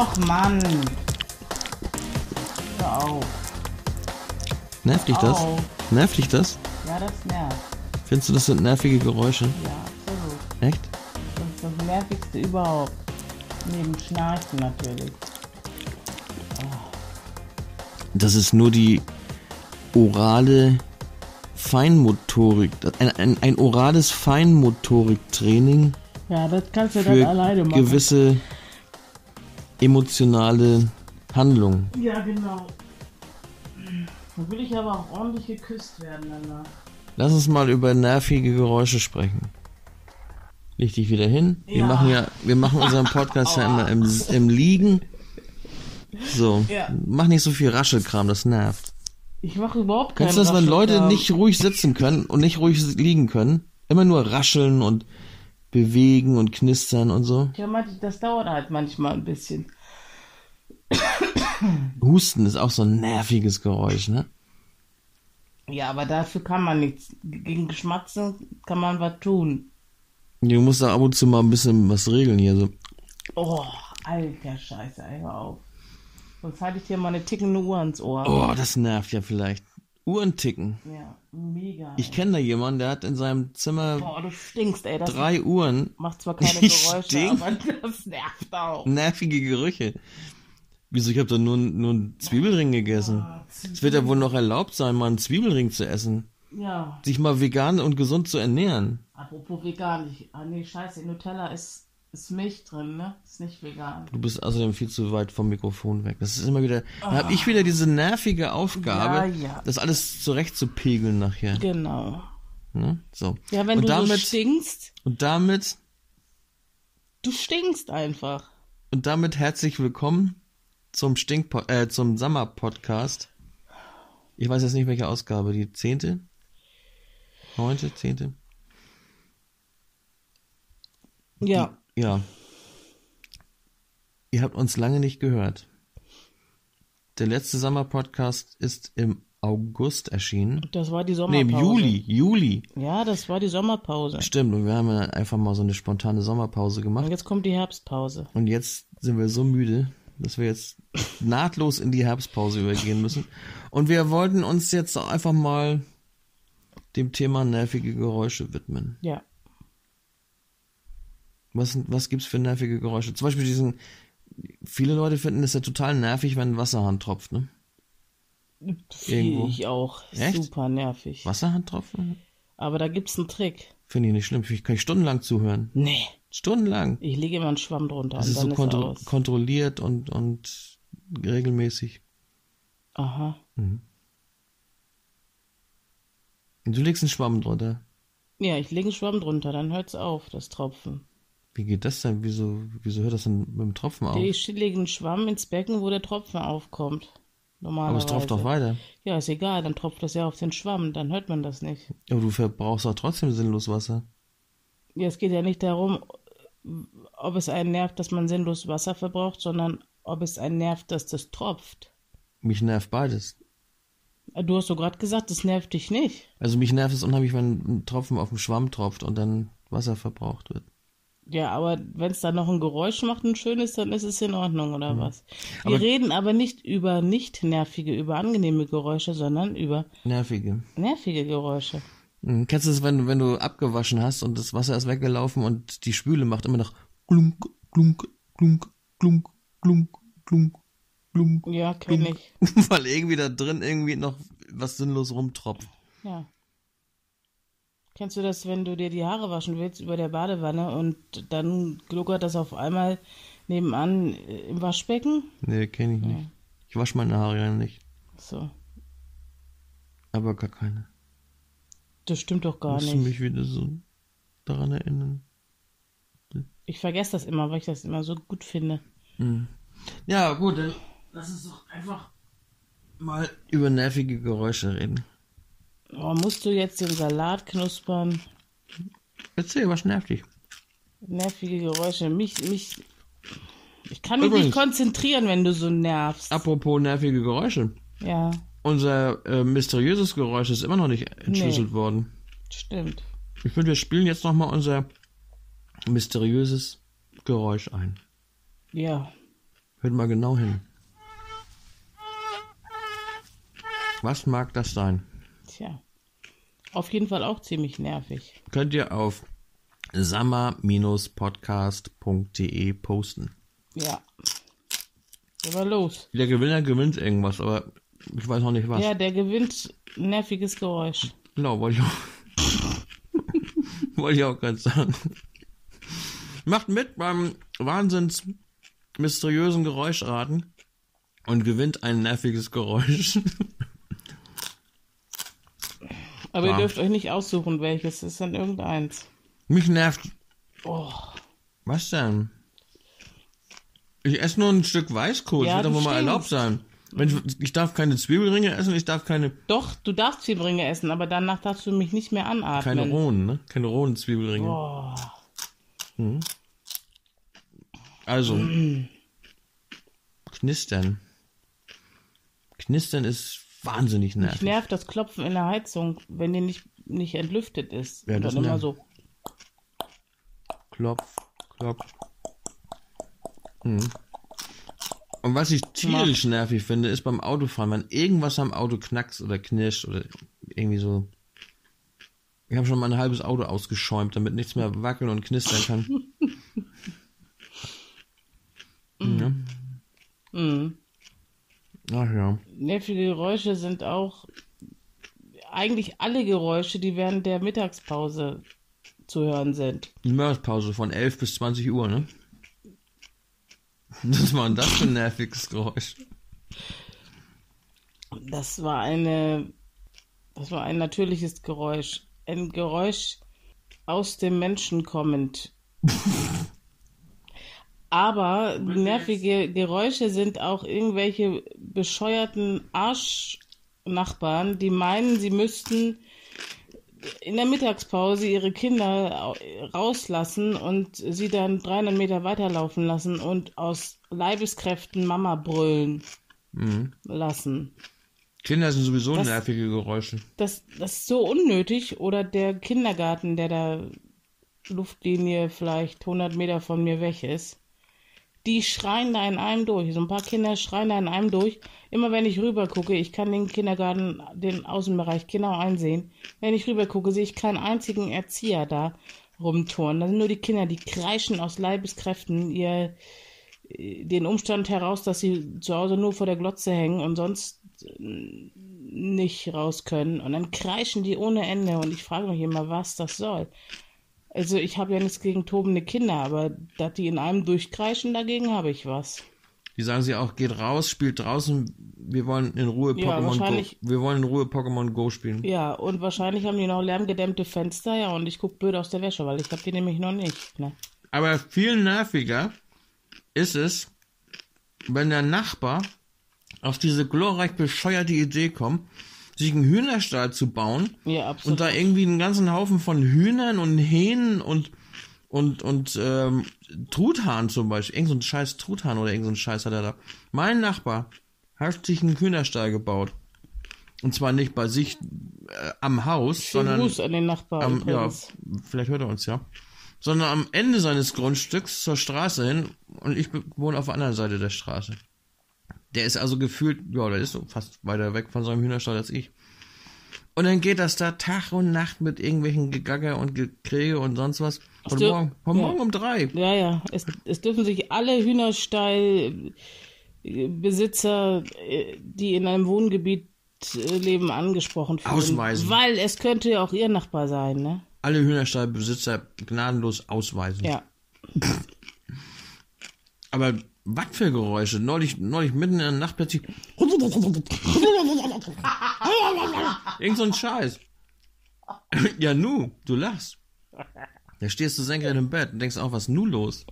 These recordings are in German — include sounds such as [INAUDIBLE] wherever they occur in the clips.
Och Mann. Hör auf. Nervt dich das? Au. Nervt dich das? Ja, das nervt. Findest du, das sind nervige Geräusche? Ja, absolut. Echt? Das ist das nervigste überhaupt. Neben Schnarchen natürlich. Das ist nur die orale Feinmotorik. Ein, ein, ein orales Feinmotoriktraining Ja, das kannst du dann alleine machen. gewisse emotionale Handlungen. Ja, genau. Dann will ich aber auch ordentlich geküsst werden danach. Lass uns mal über nervige Geräusche sprechen. Leg dich wieder hin. Wir Ja. machen ja, wir machen unseren Podcast ja immer im, [LAUGHS] im Liegen. So. Ja. Mach nicht so viel Raschelkram, das nervt. Ich mache überhaupt keinen Kennst du das, wenn Leute nicht ruhig sitzen können und nicht ruhig liegen können? Immer nur rascheln und bewegen und knistern und so. Ja, das dauert halt manchmal ein bisschen. Husten ist auch so ein nerviges Geräusch, ne? Ja, aber dafür kann man nichts. Gegen Geschmatzen kann man was tun. Du musst da ab und zu mal ein bisschen was regeln hier. So. Oh, alter Scheiße, ey, hör auf. Sonst halte ich dir mal eine tickende Uhr ans Ohr. Oh, das nervt ja vielleicht. Uhren ticken. Ja, mega. Ich kenne da jemanden, der hat in seinem Zimmer Boah, du stinkst, ey. Das drei Uhren. macht zwar keine [LAUGHS] Ich Geräusche, stink. aber das nervt auch. Nervige Gerüche. Wieso? Ich habe da nur, nur einen Zwiebelring gegessen. Es wird ja wohl noch erlaubt sein, mal einen Zwiebelring zu essen. Ja, Sich mal vegan und gesund zu ernähren. apropos vegan. Ich, ah nee, scheiße, Nutella ist, ist Milch drin, ne? Ist nicht vegan. Du bist außerdem viel zu weit vom Mikrofon weg. Das ist immer wieder. Da habe ich wieder diese nervige Aufgabe, Ja, ja. das alles zurechtzupegeln nachher. Genau. Ne? So. Ja, wenn und du so damit, stinkst, und damit du stinkst einfach. und damit herzlich willkommen zum Stink äh, zum Sommer Podcast. Ich weiß jetzt nicht welche Ausgabe, die zehnte, neunte, zehnte. Ja. Ja. Ihr habt uns lange nicht gehört. Der letzte Sommer-Podcast ist im August erschienen. Das war die Nee, Sommerpause. im Juli. Juli. Ja, das war die Sommerpause. Stimmt, und wir haben ja einfach mal so eine spontane Sommerpause Und gemacht. jetzt kommt die Herbstpause. Und jetzt sind wir so müde, dass wir jetzt nahtlos in die Herbstpause übergehen müssen. Und wir wollten uns jetzt einfach mal dem Thema nervige Geräusche widmen. Ja. Was, was gibt's für nervige Geräusche? Zum Beispiel diesen, viele Leute finden es ja total nervig, wenn ein Wasserhahn tropft, ne? Irgendwo. Finde ich auch. Echt? Super nervig. Wasserhahn tropfen? Aber da gibt's einen Trick. Finde ich nicht schlimm. Ich kann ich stundenlang zuhören. Nee. Stundenlang. Ich lege immer einen Schwamm drunter Das ist so ist kontro aus. kontrolliert und, und regelmäßig. Aha. Und du legst einen Schwamm drunter. Ja, ich lege einen Schwamm drunter, dann hört's auf, das Tropfen. Wie geht das denn? Wieso, wieso hört das denn mit dem Tropfen auf? Ich lege einen Schwamm ins Becken, wo der Tropfen aufkommt. Aber Normalerweise. es tropft doch weiter. Ja, ist egal, dann tropft das ja auf den Schwamm, dann hört man das nicht. Aber du verbrauchst doch trotzdem sinnlos Wasser. Ja, es geht ja nicht darum, ob es einen nervt, dass man sinnlos Wasser verbraucht, sondern ob es einen nervt, dass das tropft. Mich nervt beides. Du hast doch gerade gesagt, das nervt dich nicht. Also mich nervt es unheimlich, wenn ein Tropfen auf dem Schwamm tropft und dann Wasser verbraucht wird. Ja, aber wenn es dann noch ein Geräusch macht, ein schönes, dann ist es in Ordnung, oder was? Wir Aber- reden aber nicht über nicht nervige, über angenehme Geräusche, sondern über Nervige. nervige Geräusche. Mhm. Kennst du das, wenn, wenn du abgewaschen hast und das Wasser ist weggelaufen und die Spüle macht immer noch glunk, glunk, glunk, glunk, glunk, glunk, glunk. Ja, kenne ich. [LAUGHS] Weil irgendwie da drin irgendwie noch was sinnlos rumtropft. Ja. Kennst du das, wenn du dir die Haare waschen willst über der Badewanne und dann gluckert das auf einmal nebenan äh, im Waschbecken? Nee, kenne ich nicht. Ich wasche meine Haare ja nicht. So, Aber gar keine. das stimmt doch gar Musst du nicht. mich wieder so daran erinnern. Ich vergesse das immer, weil ich das immer so gut finde. Ja, gut, dann lass uns doch einfach mal über nervige Geräusche reden. Oh, musst du jetzt den Salat knuspern? Erzähl, was nervt dich? Nervige Geräusche. Mich, mich. Ich kann mich Übrigens. nicht konzentrieren, wenn du so nervst. Apropos nervige Geräusche. Ja, Unser äh, mysteriöses Geräusch ist immer noch nicht entschlüsselt worden. stimmt. Ich finde, wir spielen jetzt nochmal unser mysteriöses Geräusch ein. Ja. Hört mal genau hin. Was mag das sein? Tja. Auf jeden Fall auch ziemlich nervig. Könnt ihr auf sammer-podcast.de posten. Ja. Aber los. Der Gewinner gewinnt irgendwas, aber ich weiß noch nicht was. Ja, der gewinnt nerviges Geräusch. Genau, wollte ich auch. [LAUGHS] wollte ich auch gerade sagen. Macht mit beim wahnsinns mysteriösen Geräuschraten und gewinnt ein nerviges Geräusch. [LAUGHS] Aber Ja. ihr dürft euch nicht aussuchen, welches. Es ist dann irgendeins. Mich nervt. Oh. Was denn? Ich esse nur ein Stück Weißkohl. Ja, das wird wohl mal erlaubt sein. Wenn ich, ich darf keine Zwiebelringe essen, ich darf keine, Doch, du darfst Zwiebelringe essen, aber danach darfst du mich nicht mehr anatmen. keine rohen, ne? Keine rohen Zwiebelringe. Oh. Also, knistern. Knistern ist wahnsinnig nervig. nervt das Klopfen in der Heizung, wenn die nicht, nicht entlüftet ist. Ja, Und das dann immer so. Klopf, klopf. Hm. Und was ich tierisch nervig finde, ist beim Autofahren, wenn irgendwas am Auto knackst oder knirscht oder irgendwie so. Ich habe schon mal ein halbes Auto ausgeschäumt, damit nichts mehr wackeln und knistern kann. [LAUGHS] ja. Mhm. Ach ja. Nervige Geräusche sind auch eigentlich alle Geräusche, die während der Mittagspause zu hören sind. Die Mittagspause von 11 bis 20 Uhr, ne? [LAUGHS] Was war denn das für ein nerviges Geräusch? Das war eine, das war ein natürliches Geräusch. Ein Geräusch aus dem Menschen kommend. [LAUGHS] Aber nervige Geräusche sind auch irgendwelche bescheuerten Arschnachbarn, die meinen, sie müssten in der Mittagspause ihre Kinder au- rauslassen und sie dann 300 Meter weiterlaufen lassen und aus Leibeskräften Mama brüllen lassen. Kinder sind sowieso Das- nervige Geräusche. Das, das ist so unnötig. Oder der Kindergarten, der da Luftlinie vielleicht 100 Meter von mir weg ist. Die schreien da in einem durch. So ein paar Kinder schreien da in einem durch. Immer wenn ich rüber gucke, ich kann den Kindergarten, den Außenbereich genau einsehen. Wenn ich rüber gucke, sehe ich keinen einzigen Erzieher da rumturnen. Das sind nur die Kinder, die kreischen aus Leibeskräften ihr, den Umstand heraus, dass sie zu Hause nur vor der Glotze hängen und sonst äh, nicht raus können. Und dann kreischen die ohne Ende und ich frage mich immer, was das soll. Also ich habe ja nichts gegen tobende Kinder, aber dass die in einem durchkreischen, dagegen habe ich was. Die sagen sie auch, geht raus, spielt draußen, wir wollen in Ruhe Ja, Pokémon Go. wahrscheinlich- Wir wollen in Ruhe Pokémon Go spielen. Ja, und wahrscheinlich haben die noch lärmgedämmte Fenster, ja, und ich gucke blöd aus der Wäsche, weil ich habe die nämlich noch nicht. Ne? Aber viel nerviger ist es, wenn der Nachbar auf diese glorreich bescheuerte Idee kommt, sich einen Hühnerstall zu bauen Ja, absolut. und da irgendwie einen ganzen Haufen von Hühnern und Hähnen und und und ähm, Truthahn zum Beispiel, irgend so ein scheiß Truthahn oder irgend so ein Scheiß hat er da. Mein Nachbar hat sich einen Hühnerstall gebaut und zwar nicht bei sich äh, am Haus, Schönen sondern Gruß an den Nachbarn am, ja, vielleicht hört er uns ja, sondern am Ende seines Grundstücks zur Straße hin und ich wohne auf der anderen Seite der Straße. Der ist also gefühlt, ja, der ist so fast weiter weg von seinem Hühnerstall als ich. Und dann geht das da Tag und Nacht mit irgendwelchen Gegagger und Gekrähe und sonst was. Von morgen, ja. morgen um drei. Ja, ja. Es, es dürfen sich alle Hühnerstallbesitzer, äh, die in einem Wohngebiet äh, leben, angesprochen fühlen. Ausweisen. Weil es könnte ja auch ihr Nachbar sein, ne? Alle Hühnerstallbesitzer gnadenlos ausweisen. Ja. Aber was für Geräusche? Neulich, neulich mitten in der Nacht plötzlich. [LAUGHS] Irgend so ein Scheiß. [LAUGHS] Ja, nu, du lachst. Da stehst du senkrecht im Bett und denkst auch, was nu los?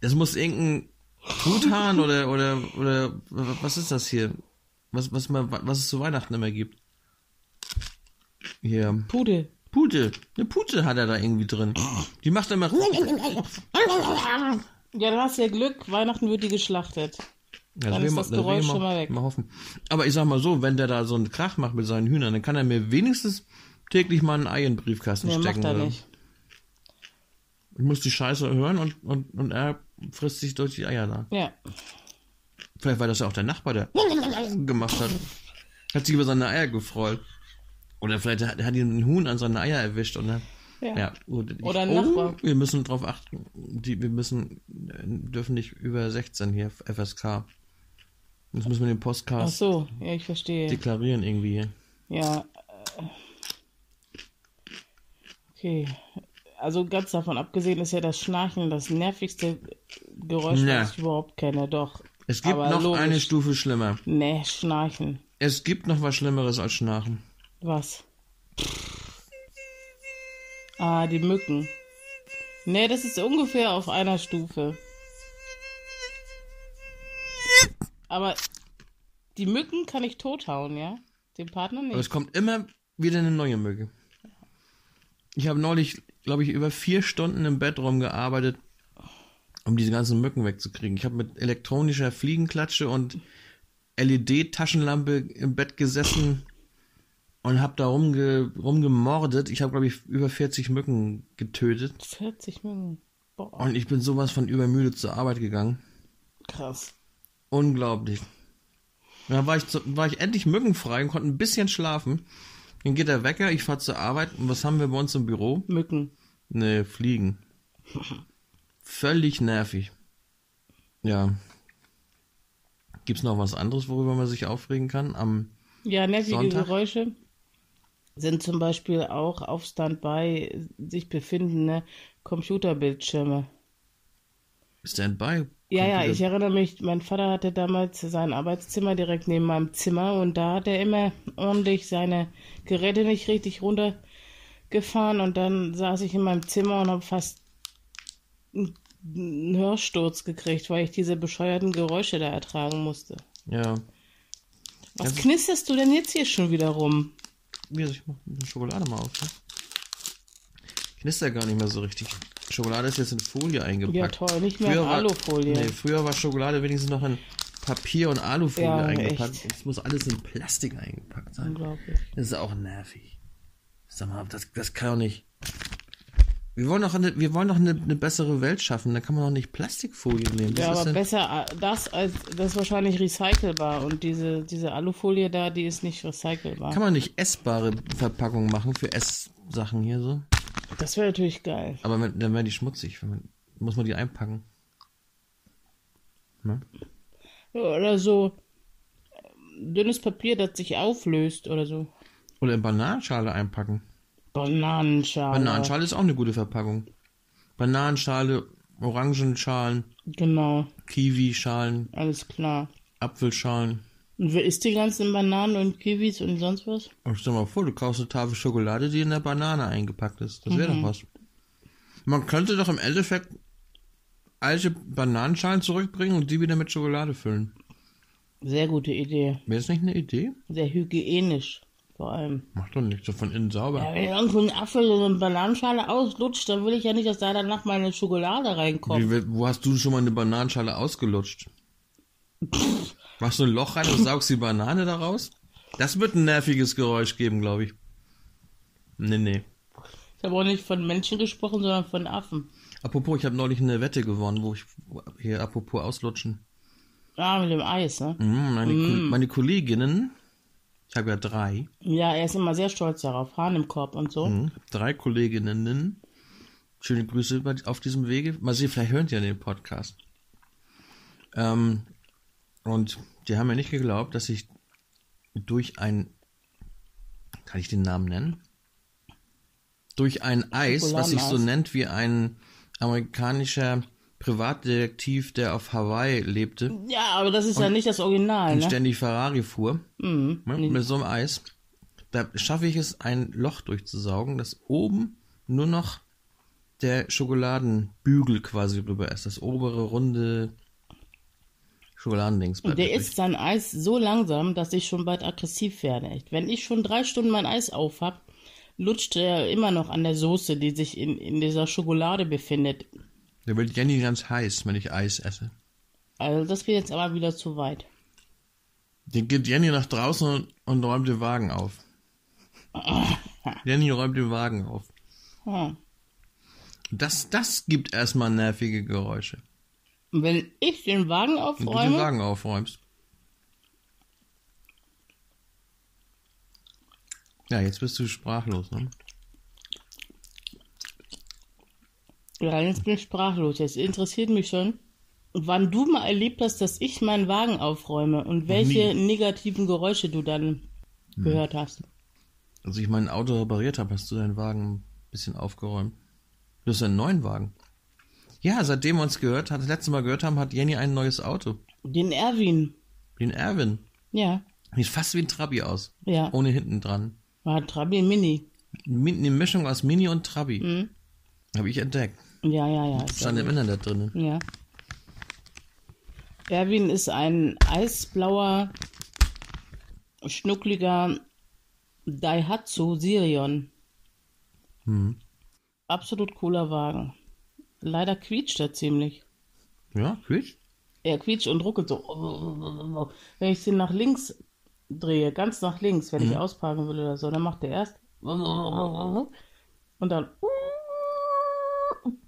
Das muss irgendein Truthahn oder, oder, oder, was ist das hier? Was, was, man, was es zu Weihnachten immer gibt. Hier, Pudel. Pute. Eine Pute hat er da irgendwie drin. Die macht immer. [LAUGHS] Ja, du hast ja Glück, Weihnachten wird die geschlachtet. Ja, Dann ist das Geräusch ich schon mal weg. Mal hoffen. Aber ich sag mal so, wenn der da so einen Krach macht mit seinen Hühnern, dann kann er mir wenigstens täglich mal ein Ei in den Briefkasten Nee, stecken. macht er oder? nicht. Ich muss die Scheiße hören und, und, und er frisst sich durch die Eier da. Ja. Vielleicht war das ja auch der Nachbar, der [LAUGHS] gemacht hat. Hat sich über seine Eier gefreut. Oder vielleicht hat, hat ihn ein Huhn an seine Eier erwischt und dann. Ja. Ja, gut. Ich, Oder ein Nachbar. wir müssen drauf achten. Die, wir müssen, äh, dürfen nicht über 16 hier, FSK. Das müssen wir den Ach Postcast so, ja, ich verstehe. deklarieren irgendwie hier. Ja. äh, Okay. Also ganz davon abgesehen ist ja das Schnarchen das nervigste Geräusch, Ja. was ich überhaupt kenne. Doch. Es gibt Aber noch logisch. eine Stufe schlimmer. Nee, Schnarchen. Es gibt noch was Schlimmeres als Schnarchen. Was? Ah, die Mücken. Nee, das ist ungefähr auf einer Stufe. Aber die Mücken kann ich tothauen, ja? Den Partner Aber es nicht. kommt immer wieder eine neue Mücke. Ich habe neulich, glaube ich, über vier Stunden im Bett rumgearbeitet, um diese ganzen Mücken wegzukriegen. Ich habe mit elektronischer Fliegenklatsche und LED-Taschenlampe im Bett gesessen und habe da rumge rumgemordet. Ich habe, glaube ich, über 40 Mücken getötet. 40 Mücken. Boah, Und ich bin sowas von übermüdet zur Arbeit gegangen. krass. Unglaublich. Dann war ich, war ich endlich mückenfrei und konnte ein bisschen schlafen. Dann geht der Wecker, ich fahre zur Arbeit. Und was haben wir bei uns im Büro? Mücken. Ne, Fliegen. Völlig nervig. Ja. Gibt's noch was anderes, worüber man sich aufregen kann? Am Ja, nervige Sonntag? Geräusche sind zum Beispiel auch auf Standby sich befindende Computerbildschirme. Standby? Ja, ja, ich erinnere mich, mein Vater hatte damals sein Arbeitszimmer direkt neben meinem Zimmer und da hat er immer ordentlich seine Geräte nicht richtig runtergefahren und dann saß ich in meinem Zimmer und habe fast einen Hörsturz gekriegt, weil ich diese bescheuerten Geräusche da ertragen musste. Ja. Was Das- knisterst du denn jetzt hier schon wieder rum? Wie, also ich mach die Schokolade mal auf. Ne? Knistert gar nicht mehr so richtig. Schokolade ist jetzt in Folie eingepackt. Ja, toll, nicht mehr in war- Alufolie. Nee, früher war Schokolade wenigstens noch in Papier und Alufolie Ja, eingepackt. echt. Jetzt muss alles in Plastik eingepackt sein. Unglaublich. Das ist auch nervig. Sag mal, das, das kann doch nicht. Wir wollen doch eine, wir wollen doch eine, eine bessere Welt schaffen. Da kann man doch nicht Plastikfolie nehmen. Das Ja, aber denn- besser das als das ist wahrscheinlich recycelbar und diese, diese Alufolie da, die ist nicht recycelbar. kann man nicht essbare Verpackungen machen für Esssachen hier so? Das wäre natürlich geil. Aber wenn- dann werden die schmutzig. Wenn man, muss man die einpacken. Ne? Oder so ähm, dünnes Papier, das sich auflöst oder so. Oder in Bananenschale einpacken. Bananenschale. Bananenschale ist auch eine gute Verpackung. Bananenschale, Orangenschalen, Genau, Kiwischalen, alles klar. Apfelschalen. Und wer isst die ganzen Bananen und Kiwis und sonst was? Und stell mal vor, du kaufst eine Tafel Schokolade, die in der Banane eingepackt ist. Das wäre Mhm. doch was. Man könnte doch im Endeffekt alte Bananenschalen zurückbringen und die wieder mit Schokolade füllen. Sehr gute Idee. Wäre das nicht eine Idee? Sehr hygienisch, vor allem. Macht doch nicht so von innen sauber. Ja, wenn irgendwo ein Apfel in eine Bananenschale auslutscht, dann will ich ja nicht, dass da danach meine Schokolade reinkommt. Wie, wo hast du schon mal eine Bananenschale ausgelutscht? Machst du ein Loch rein und saugst die Banane daraus? Das wird ein nerviges Geräusch geben, glaube ich. Nee, nee. Ich habe auch nicht von Menschen gesprochen, sondern von Affen. Apropos, ich habe neulich eine Wette gewonnen, wo ich hier apropos auslutschen. Ah, mit dem Eis, ne? Mhm, meine, Ko- meine Kolleginnen, ich habe ja drei, Ja, er ist immer sehr stolz darauf. Hahn im Korb und so. mhm, drei Kolleginnen. Schöne Grüße auf diesem Wege. Mal sehen, vielleicht hören die ja den Podcast. Ähm, und die haben mir nicht geglaubt, dass ich durch ein, kann ich den Namen nennen? Durch ein Eis, was sich so nennt wie ein amerikanischer Privatdetektiv, der auf Hawaii lebte Ja, aber das ist ja nicht das Original, und ne? ständig Ferrari fuhr, Mhm. ne, mit so einem Eis, da schaffe ich es, ein Loch durchzusaugen, dass oben nur noch der Schokoladenbügel quasi drüber ist. Das obere, runde Schokoladendings. Und der isst sein Eis so langsam, dass ich schon bald aggressiv werde. Echt. Wenn ich schon drei Stunden mein Eis auf hab, lutscht er immer noch an der Soße, die sich in, in dieser Schokolade befindet. Der wird Jenny ganz heiß, wenn ich Eis esse. Also das geht jetzt aber wieder zu weit. Den geht Jenny nach draußen und, und räumt den Wagen auf. [LAUGHS] Jenny räumt den Wagen auf. Hm. Das, das gibt erstmal nervige Geräusche. Und wenn ich den Wagen Wenn du aufräume, den Wagen aufräumst. Ja, jetzt bist du sprachlos, ne? Ja, jetzt bin ich sprachlos. Jetzt interessiert mich schon, wann du mal erlebt hast, dass ich meinen Wagen aufräume und welche negativen Geräusche du dann gehört hast. Als ich mein Auto repariert habe, hast du deinen Wagen ein bisschen aufgeräumt. Du hast einen neuen Wagen. Ja, seitdem wir uns gehört, hat das letzte Mal gehört haben, hat Jenny ein neues Auto. Den Erwin. Den Erwin. Ja, Sieht fast wie ein Trabi aus. ja. Ohne hinten dran. War Trabi Mini. Mi- Eine Mischung aus Mini und Trabi. Mhm. Habe ich entdeckt. Ja, ja, ja. Ist Stand im Internet drinnen. Ja. Erwin ist ein eisblauer, schnuckliger Daihatsu Sirion. Mhm. Absolut cooler Wagen. Leider quietscht er ziemlich. Ja, quietscht. Er quietscht und ruckelt so. Wenn ich den nach links drehe, ganz nach links, wenn ich ausparken will oder so, dann macht er erst [LAUGHS] und dann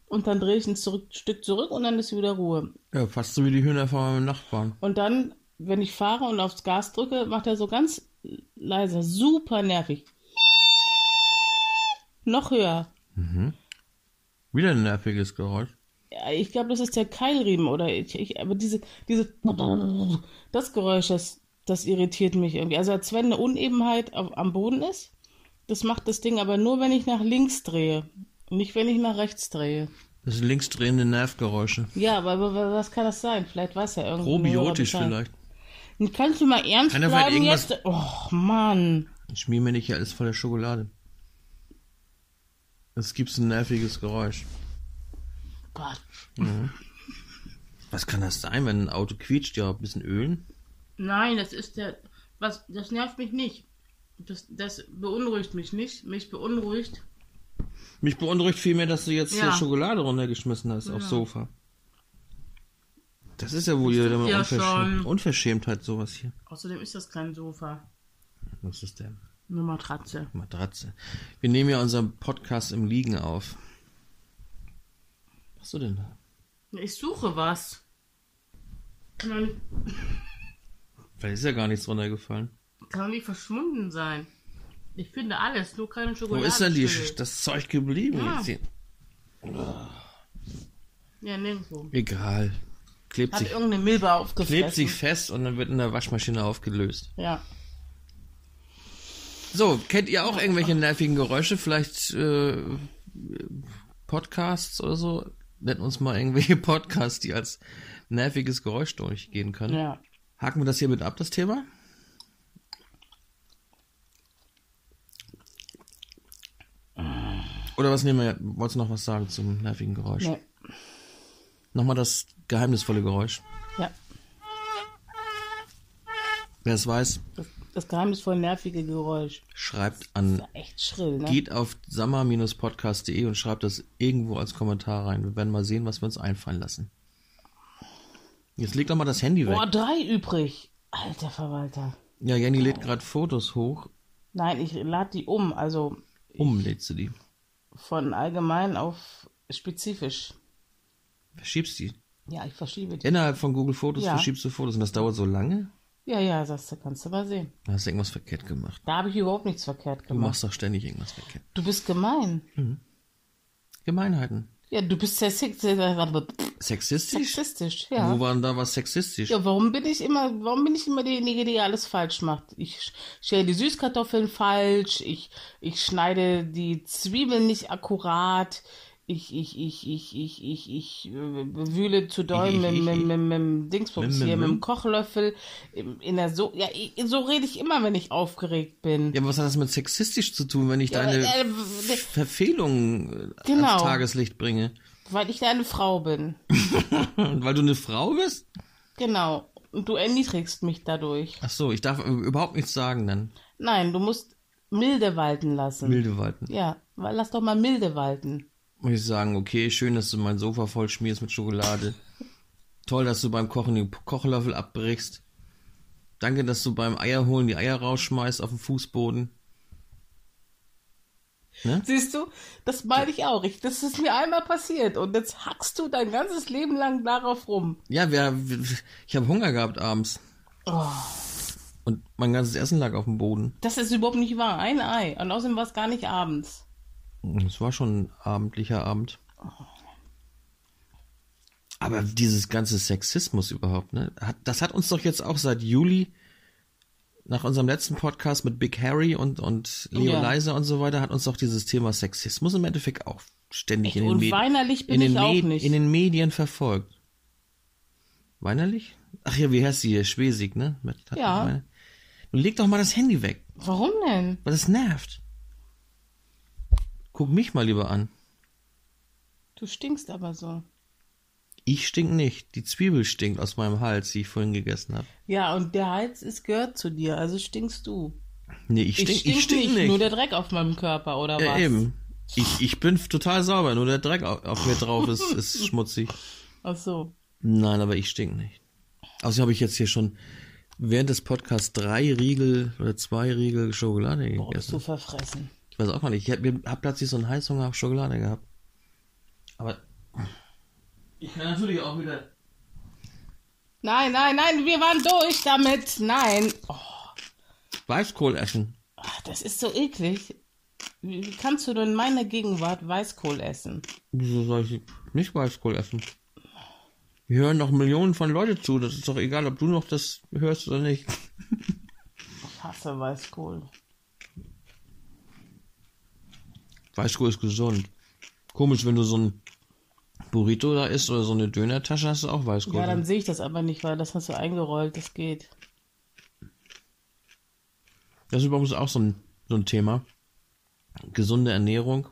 und dann drehe ich ein zurück, Stück zurück und dann ist wieder Ruhe. Ja, fast so wie die Hühner von meinem Nachbarn. Und dann, wenn ich fahre und aufs Gas drücke, macht er so ganz leise, super nervig. Noch höher. Wieder ein nerviges Geräusch. Ja, ich glaube, das ist der Keilriemen oder ich, ich aber diese, diese, das Geräusch, das, das irritiert mich irgendwie. Also als wenn eine Unebenheit auf, am Boden ist, das macht das Ding aber nur, wenn ich nach links drehe. Nicht, wenn ich nach rechts drehe. Das sind linksdrehende Nervgeräusche. Ja, aber, aber was kann das sein? Vielleicht weiß er irgendwie. Probiotisch vielleicht. Kannst du mal ernst Kann bleiben irgendwas- jetzt? Oh, Mann. Ich schmier mir nicht hier alles voller Schokolade. Es gibt ein nerviges Geräusch. Gott. Was kann das sein, wenn ein Auto quietscht? Ja, ein bisschen ölen? Nein, das ist der. Was, das nervt mich nicht. Das, das beunruhigt mich nicht. Mich beunruhigt. Mich beunruhigt vielmehr, dass du jetzt Ja. hier Schokolade runtergeschmissen hast aufs Sofa. Das ist ja wohl wieder ja Unverschäm schon. Unverschämtheit, sowas hier. Außerdem ist das kein Sofa. Was ist denn? Eine Matratze. Matratze. Wir nehmen ja unseren Podcast im Liegen auf. Was hast du denn da? Ich suche was. Vielleicht ist ja gar nichts runtergefallen. kann doch nicht verschwunden sein. Ich finde alles, nur keine Wo Schokolade. ist denn die, das Zeug geblieben? Ja. Ja, nirgendwo. Egal. Klebt Hat sich, irgendeine Milbe aufgefressen. klebt sich fest und dann wird in der Waschmaschine aufgelöst. Ja. So, kennt ihr auch irgendwelche nervigen Geräusche? Vielleicht äh, Podcasts oder so? Nennt uns mal irgendwelche Podcasts, die als nerviges Geräusch durchgehen können. Ja. Haken wir das hiermit ab, das Thema? Oder was nehmen wir? Wolltest du noch was sagen zum nervigen Geräusch? Nee. Nochmal das geheimnisvolle Geräusch. Ja. Wer es weiß, Das, das geheimnisvoll nervige Geräusch. schreibt an Echt schrill, ne? Geht auf sammer-podcast.de und schreibt das irgendwo als Kommentar rein. Wir werden mal sehen, was wir uns einfallen lassen. Jetzt leg doch mal das Handy weg. Boah, drei übrig. Alter Verwalter. Ja, Jenny lädt gerade Fotos hoch. Nein, ich lade die um. Also Um lädst du die. Von allgemein auf spezifisch. Verschiebst die. Ja, ich verschiebe die. Innerhalb von Google Fotos Ja. verschiebst du Fotos und das dauert so lange? Ja, ja, sagst du, kannst du mal sehen. Da hast du irgendwas verkehrt gemacht. Da habe ich überhaupt nichts verkehrt Du gemacht. machst doch ständig irgendwas verkehrt. Du bist gemein. Gemeinheiten. Ja, du bist sehr sex- Sexistisch? sexistisch, Wo ja. war denn da was sexistisch? Ja, warum bin ich immer, warum bin ich immer diejenige, die alles falsch macht? Ich stelle die Süßkartoffeln falsch, ich, ich schneide die Zwiebeln nicht akkurat, ich, ich, ich, ich, ich, ich, ich, äh, wühle zu doll mit, ich, mit, ich. mit, mit dem Dingsbums Mit, mit, hier, mit dem. Kochlöffel, in der so, ja, ich, so rede ich immer, wenn ich aufgeregt bin. Ja, aber was hat das mit sexistisch zu tun, wenn ich Ja, deine äh, Verfehlungen äh, Genau. ans Tageslicht bringe? weil ich eine Frau bin. Und [LAUGHS] weil du eine Frau bist? Genau. Und du erniedrigst mich dadurch. Ach so, ich darf äh, überhaupt nichts sagen dann. Nein, du musst milde walten lassen. Milde walten. Ja, lass doch mal milde walten. Muss ich sagen, okay, schön, dass du mein Sofa voll schmierst mit Schokolade. Toll, dass du beim Kochen den Kochlöffel abbrichst. Danke, dass du beim Eierholen die Eier rausschmeißt auf den Fußboden. Ne? Siehst du, das meine ich auch. Ich, das ist mir einmal passiert und jetzt hackst du dein ganzes Leben lang darauf rum. Ja, wir, ich habe Hunger gehabt abends. Oh, Und mein ganzes Essen lag auf dem Boden. das ist überhaupt nicht wahr. Ein Ei. Und außerdem war es gar nicht abends. Es war schon ein abendlicher Abend. Aber dieses ganze Sexismus überhaupt, ne? Hat, das hat uns doch jetzt auch seit Juli, nach unserem letzten Podcast mit Big Harry und, und Leo Ja. Leiser und so weiter, hat uns doch dieses Thema Sexismus im Endeffekt auch ständig in den, Med- weinerlich bin in, den ich auch Med- nicht. in den Medien verfolgt. Weinerlich? Ach ja, wie heißt sie hier? Schwesig, ne? Mit, Ja. meine- Nun leg doch mal das Handy weg, Warum denn? weil das nervt. Guck mich mal lieber an. Du stinkst aber so. Ich stink nicht. Die Zwiebel stinkt aus meinem Hals, die ich vorhin gegessen habe. Ja, und der Hals ist gehört zu dir, also stinkst du. Nee, ich stink, ich stink, ich stink nicht, nicht. nur der Dreck auf meinem Körper, oder ja, was? eben. Ich, ich bin total sauber, nur der Dreck auf, auf mir drauf ist, [LAUGHS] ist schmutzig. Ach so. Nein, aber ich stink nicht. Außerdem habe ich jetzt hier schon während des Podcasts drei Riegel oder zwei Riegel Schokolade Boah, bist du gegessen. verfressen. Ich weiß auch gar nicht. Ich habe hab plötzlich so einen Heißhunger auf Schokolade gehabt. Aber ich kann natürlich auch wieder. Nein, nein, nein, wir waren durch damit. Nein. Oh, Weißkohl essen. ach, das ist so eklig. Wie, kannst du denn in meiner Gegenwart Weißkohl essen? Wieso soll ich nicht Weißkohl essen? Wir hören noch Millionen von Leute zu. Das ist doch egal, ob du noch das hörst oder nicht. Ich hasse Weißkohl. Weißkohl ist gesund. Komisch, wenn du so ein Burrito da isst oder so eine Dönertasche, hast du auch Weißkohl. Ja, dann sehe ich das aber nicht, weil das hast du eingerollt, das geht. Das ist übrigens auch so ein, so ein Thema. Gesunde Ernährung,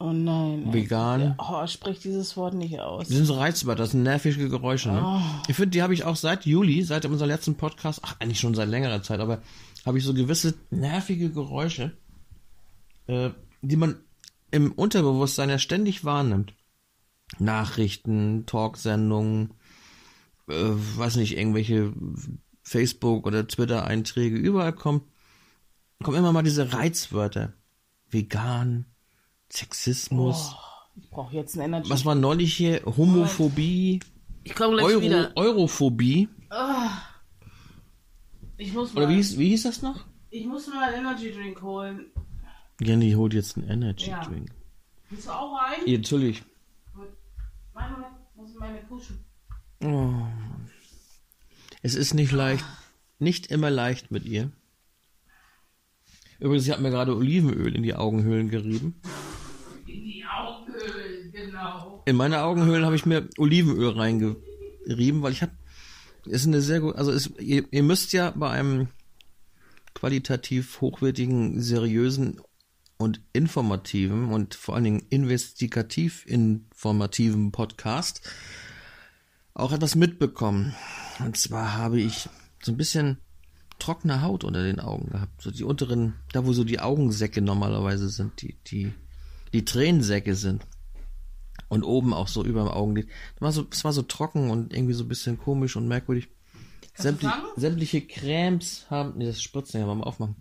Oh nein. vegan. Oh, sprich dieses Wort nicht aus. Die sind so reizbar, das sind nervige Geräusche. Ne? Oh. Ich finde, die habe ich auch seit Juli, seit unserem letzten Podcast, ach, eigentlich schon seit längerer Zeit, aber habe ich so gewisse nervige Geräusche, äh, die man im Unterbewusstsein ja ständig wahrnimmt. Nachrichten, Talksendungen, äh, weiß nicht, irgendwelche Facebook- oder Twitter-Einträge, überall kommt, kommen immer mal diese Reizwörter. Vegan, Sexismus. Oh, ich brauche jetzt ein Energy. Was war neulich hier? Homophobie, Ich komme gleich Euro, wieder. Europhobie. Ich muss mal, Oder wie hieß, wie hieß das noch? ich muss mal einen Energy Drink holen. Jenny holt jetzt einen Energy Ja. Drink. Willst du auch rein? Ja, natürlich. Gut. Moment, muss ich meine kuschen. Oh. Es ist nicht leicht, nicht immer leicht mit ihr. Übrigens, sie hat mir gerade Olivenöl in die Augenhöhlen gerieben. In die Augenhöhlen, genau. In meine Augenhöhlen habe ich mir Olivenöl reingerieben, weil ich habe, ist eine sehr gut, also es, ihr, ihr müsst ja bei einem qualitativ hochwertigen, seriösen und informativen und vor allen Dingen investigativ informativen Podcast auch etwas mitbekommen. Und zwar habe ich so ein bisschen trockene Haut unter den Augen gehabt. So die unteren, da wo so die Augensäcke normalerweise sind, die, die, die Tränensäcke sind. Und oben auch so über dem Augenlid. Das war so, es war so trocken und irgendwie so ein bisschen komisch und merkwürdig. Sämtlich, sämtliche Cremes haben, nee, das Spritzen ja mal aufmachen.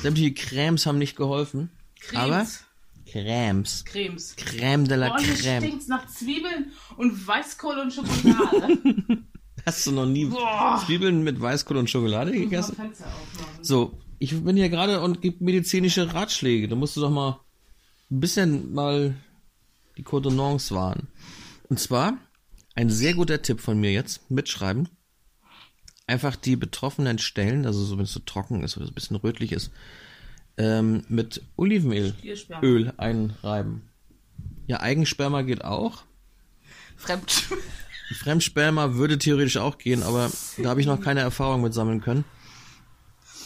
Sämtliche Cremes haben nicht geholfen. Aber Cremes. Cremes. Cremes. Creme de la Boah, hier Creme. stinkt's nach Zwiebeln und Weißkohl und Schokolade. [LAUGHS] Hast du noch nie Boah. Zwiebeln mit Weißkohl und Schokolade gegessen? So, ich bin hier gerade und gebe medizinische Ratschläge. Da musst du doch mal ein bisschen mal die Cordonnance wahren. Und zwar ein sehr guter Tipp von mir jetzt, mitschreiben. Einfach die betroffenen Stellen, also so wenn es so trocken ist oder so ein bisschen rötlich ist, ähm, mit Olivenöl. Öl einreiben. Ja, Eigensperma geht auch. Fremd. [LAUGHS] Fremdsperma würde theoretisch auch gehen, aber da habe ich noch keine Erfahrung mit sammeln können.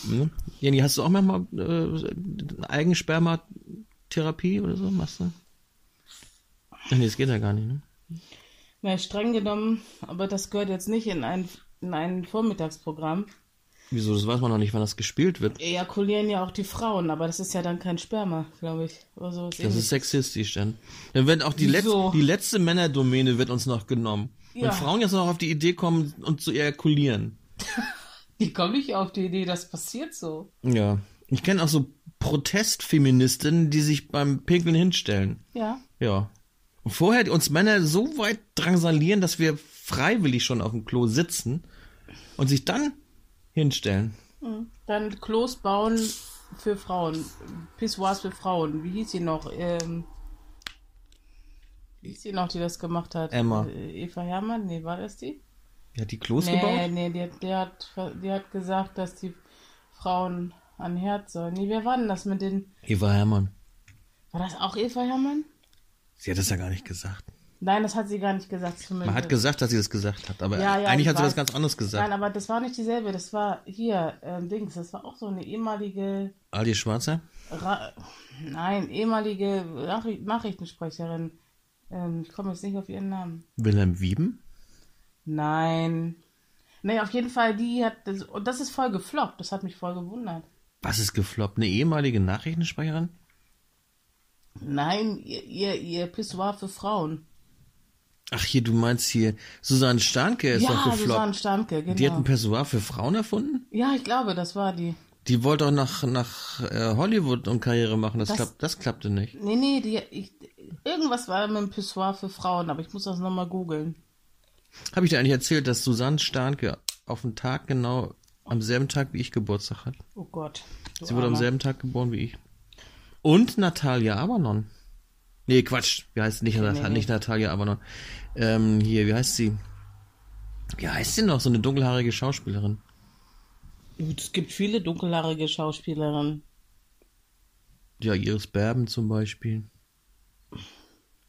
Ne? Jenny, hast du auch manchmal äh, Eigensperma-Therapie oder so? Machst du? Ach nee, das geht ja gar nicht, ne? Na, streng genommen, aber das gehört jetzt nicht in ein, in ein Vormittagsprogramm. Wieso? Das weiß man noch nicht, wann das gespielt wird. Ejakulieren ja auch die Frauen, aber das ist ja dann kein Sperma, glaube ich. So ist Das ähnlich. ist sexistisch dann. Dann wird auch die, Letz die letzte Männerdomäne wird uns noch genommen. Ja. Wenn Frauen jetzt noch auf die Idee kommen und zu ejakulieren. [LAUGHS] Wie komme ich auf die Idee, das passiert so? Ja. Ich kenne auch so Protestfeministinnen, die sich beim Pinkeln hinstellen. Ja. Ja. Und vorher uns Männer so weit drangsalieren, dass wir freiwillig schon auf dem Klo sitzen und sich dann hinstellen. Dann Klos bauen für Frauen. Pissoirs für Frauen. Wie hieß sie noch? Ähm, wie hieß sie noch, die das gemacht hat? Emma. Äh, Eva Hermann? Nee, war das die? Ja, die Klos Nee, gebaut? nee, die, die, hat, die hat gesagt, dass die Frauen an Herd sollen. Nee, wer war denn das mit den. Eva Hermann. War das auch Eva Hermann? Sie hat das ja gar nicht gesagt. Nein, das hat sie gar nicht gesagt. Man hat gesagt, dass sie das gesagt hat, aber Ja, ja, eigentlich ich hat sie was ganz anderes gesagt. Nein, aber das war nicht dieselbe. Das war hier, ähm, Dings. Das war auch so eine ehemalige. Aldi Schwarzer? Ra Nein, ehemalige Nachri Nachrichtensprecherin. Ähm, ich komme jetzt nicht auf ihren Namen. Wilhelm Wieben? Nein. Nee, auf jeden Fall, die hat. Das, und das ist voll gefloppt. Das hat mich voll gewundert. Was ist gefloppt? Eine ehemalige Nachrichtensprecherin? Nein, ihr, ihr, ihr Pissoir für Frauen. Ach hier, du meinst hier, Susanne Starnke ist doch ja, gefloppt. Susanne Stanke, genau. Die hat ein Pessoir für Frauen erfunden? ja, ich glaube, das war die. Die wollte auch nach, nach äh, Hollywood und Karriere machen. Das, Das- klappt, das klappte nicht. Nee, nee, die, ich, irgendwas war mit dem Pissoir für Frauen, aber ich muss das nochmal googeln. Habe ich dir eigentlich erzählt, dass Susanne Starnke auf den Tag genau am selben Tag wie ich Geburtstag hat? Oh Gott. Sie wurde am selben Tag geboren wie ich. Und Natalia Abernon. Nee, Quatsch. Wie heißt nicht, Nee, nee. nicht Natalia Abernon. Ähm, hier, wie heißt sie? Wie heißt sie noch? So eine dunkelhaarige Schauspielerin. Gut, Es gibt viele dunkelhaarige Schauspielerinnen. Ja, Iris Berben zum Beispiel.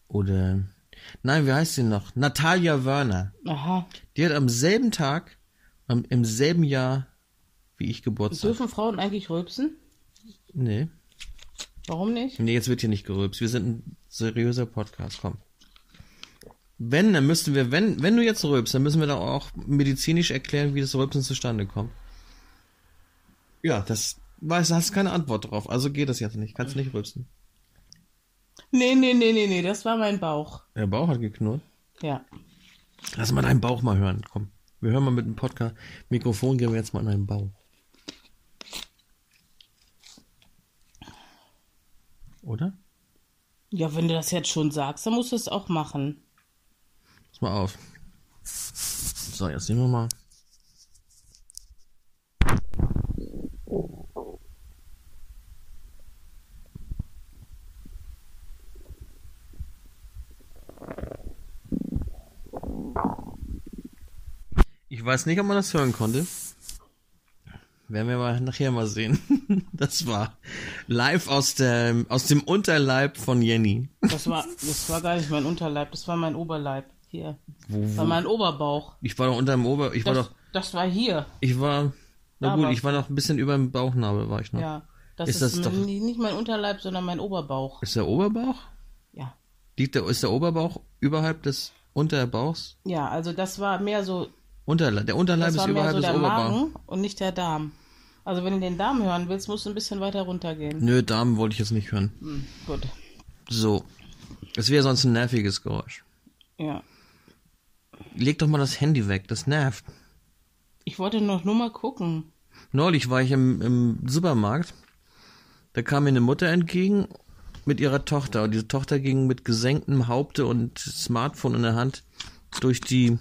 Oder. Nein, wie heißt sie noch? Natalia Werner. Aha. Die hat am selben Tag, am, im selben Jahr wie ich Geburtstag. Dürfen Frauen eigentlich rülpsen? Nee. Warum nicht? Nee, jetzt wird hier nicht gerülpst. Wir sind ein seriöser Podcast, komm. Wenn, dann müssten wir, wenn, wenn du jetzt rülpst, dann müssen wir da auch medizinisch erklären, wie das Rülpsen zustande kommt. Ja, das weiß, hast keine Antwort drauf, also geht das jetzt nicht. Kannst nicht rülpsen. Nee, nee, nee, nee, nee, das war mein Bauch. Der Bauch hat geknurrt. Ja. Lass mal deinen Bauch mal hören, komm. Wir hören mal mit dem Podcast. Mikrofon gehen wir jetzt mal in deinen Bauch. Oder? Ja, wenn du das jetzt schon sagst, dann musst du es auch machen. Pass mal auf. So, jetzt sehen wir mal. Ich weiß nicht, ob man das hören konnte. Werden wir mal nachher mal sehen. [LAUGHS] Das war live aus, der, aus dem Unterleib von Jenny. Das war, das war gar nicht mein Unterleib, das war mein Oberleib. Hier. Wo, Das war wo? mein Oberbauch. Ich war doch unter dem Ober... Ich war Das, doch... das war hier. Ich war... Na gut, Aber- ich war noch ein bisschen über dem Bauchnabel, war ich noch. Ja. Das Ist ist, das doch- nicht mein Unterleib, sondern mein Oberbauch. Ist der Oberbauch? Ja. Liegt der, ist der Oberbauch überhalb des Unterbauchs? Ja, also das war mehr so, Unterleib. Der Unterleib das ist überhalb so des der Oberbauchs. Magen und nicht der Darm. Also wenn du den Darm hören willst, musst du ein bisschen weiter runtergehen. Nö, Damen wollte ich jetzt nicht hören. Hm, gut. So. Es wäre sonst ein nerviges Geräusch. Ja. Leg doch mal das Handy weg, das nervt. Ich wollte noch nur mal gucken. Neulich war ich im, im Supermarkt. Da kam mir eine Mutter entgegen mit ihrer Tochter. Und diese Tochter ging mit gesenktem Haupte und Smartphone in der Hand durch die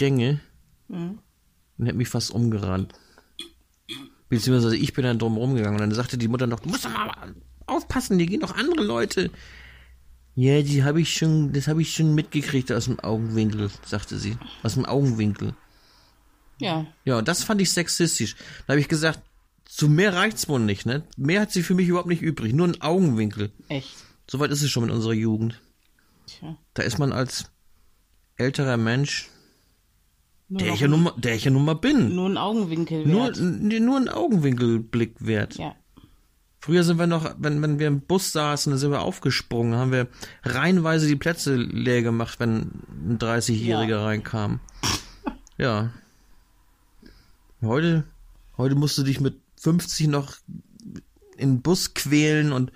Gänge Mhm. und hat mich fast umgerannt. Beziehungsweise ich bin dann drum rumgegangen und dann sagte die Mutter noch, du musst doch mal aufpassen, hier gehen doch andere Leute. Ja, die habe ich schon, das habe ich schon mitgekriegt aus dem Augenwinkel, sagte sie. Aus dem Augenwinkel. Ja. Ja, und das fand ich sexistisch. Da habe ich gesagt, zu mehr reicht's wohl nicht, ne? Mehr hat sie für mich überhaupt nicht übrig, nur ein Augenwinkel. Echt. Soweit ist es schon mit unserer Jugend. Tja. Da ist man als älterer Mensch, der ich ja nun mal, der ich ja nun mal bin, nur ein Augenwinkel nur, wert. nee, nur ein Augenwinkelblick wert. Ja. Früher sind wir noch, wenn, wenn wir im Bus saßen, dann sind wir aufgesprungen, haben wir reihenweise die Plätze leer gemacht, wenn ein 30-Jähriger Ja. reinkam. [LAUGHS] Ja. Heute, heute musst du dich mit 50 noch in den Bus quälen und,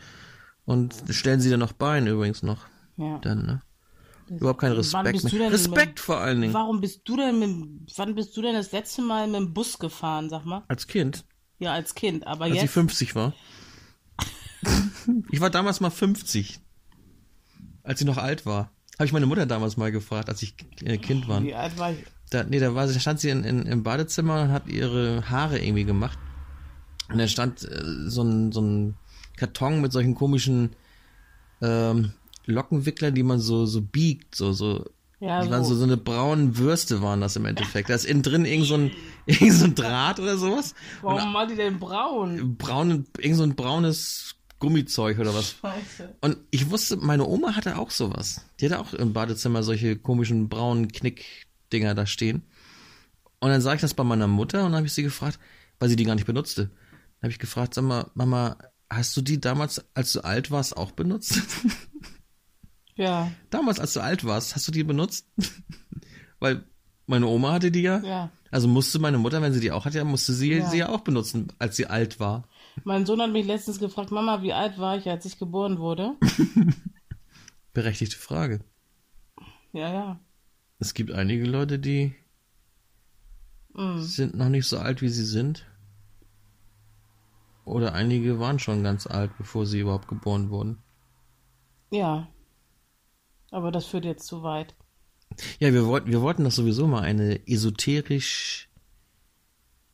und stellen sie dir noch Bein übrigens noch. Ja. Dann, ne? Überhaupt kein Respekt bist du mehr. Respekt vor allen Dingen. Warum bist du denn mit, wann bist du denn das letzte Mal mit dem Bus gefahren, sag mal? Als Kind, Ja, als Kind. Aber als ich jetzt, 50 war. Ich war damals mal 50. Als ich noch alt war. Habe ich meine Mutter damals mal gefragt, als ich äh, Kind war. Wie alt war ich? Da, nee, da war, da stand sie in, in, im Badezimmer und hat ihre Haare irgendwie gemacht. Und da stand äh, so, ein, so ein Karton mit solchen komischen ähm, Lockenwickler, die man so, so biegt, so, so. Ja, die waren so. so, so eine braunen Würste waren das im Endeffekt. Da ist innen drin irgend so ein, [LAUGHS] irgend so ein Draht oder sowas. Warum war die denn braun? Braun, irgend so ein braunes Gummizeug oder was. Scheiße. Und ich wusste, meine Oma hatte auch sowas. Die hatte auch im Badezimmer solche komischen braunen Knickdinger da stehen. Und dann sah ich das bei meiner Mutter und dann habe ich sie gefragt, weil sie die gar nicht benutzte. Dann habe ich gefragt, sag mal, Mama, hast du die damals, als du alt warst, auch benutzt? [LAUGHS] Ja, damals, als du alt warst, hast du die benutzt? [LAUGHS] weil meine Oma hatte die ja. ja. Also musste meine Mutter, wenn sie die auch hatte, musste sie Ja. sie ja auch benutzen, als sie alt war. Mein Sohn hat mich letztens gefragt, Mama, wie alt war ich, als ich geboren wurde? [LAUGHS] Berechtigte Frage. Ja, ja. Es gibt einige Leute, die Mm. sind noch nicht so alt, wie sie sind. Oder einige waren schon ganz alt, bevor sie überhaupt geboren wurden. Ja. Aber das führt jetzt zu weit. Ja, wir wollten, wir wollten doch sowieso mal eine esoterisch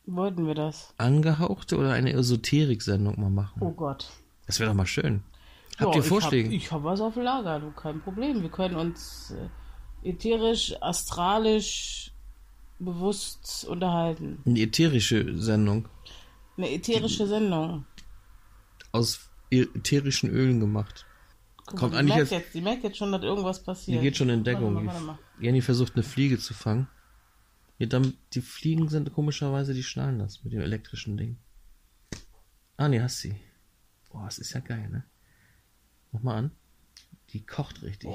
Wollten wir das? angehauchte oder eine Esoterik-Sendung mal machen. Oh Gott. Das wäre doch mal schön. Habt Ja, ihr Vorschläge? Ich habe hab was auf Lager, du, kein Problem. Wir können uns äh, ätherisch, astralisch, bewusst unterhalten. Eine ätherische Sendung Eine ätherische Sendung. aus ätherischen Ölen gemacht. Kommt eigentlich die merkt jetzt- jetzt, die merkt jetzt schon, dass irgendwas Die passiert. geht schon in Deckung. Warte mal, warte mal. Jenny versucht eine Fliege zu fangen. Ja, dann, die Fliegen sind komischerweise, die schnallen das mit dem elektrischen Ding. Ah, nee, hast sie. Boah, das ist ja geil, ne? Mach mal an. Die kocht richtig.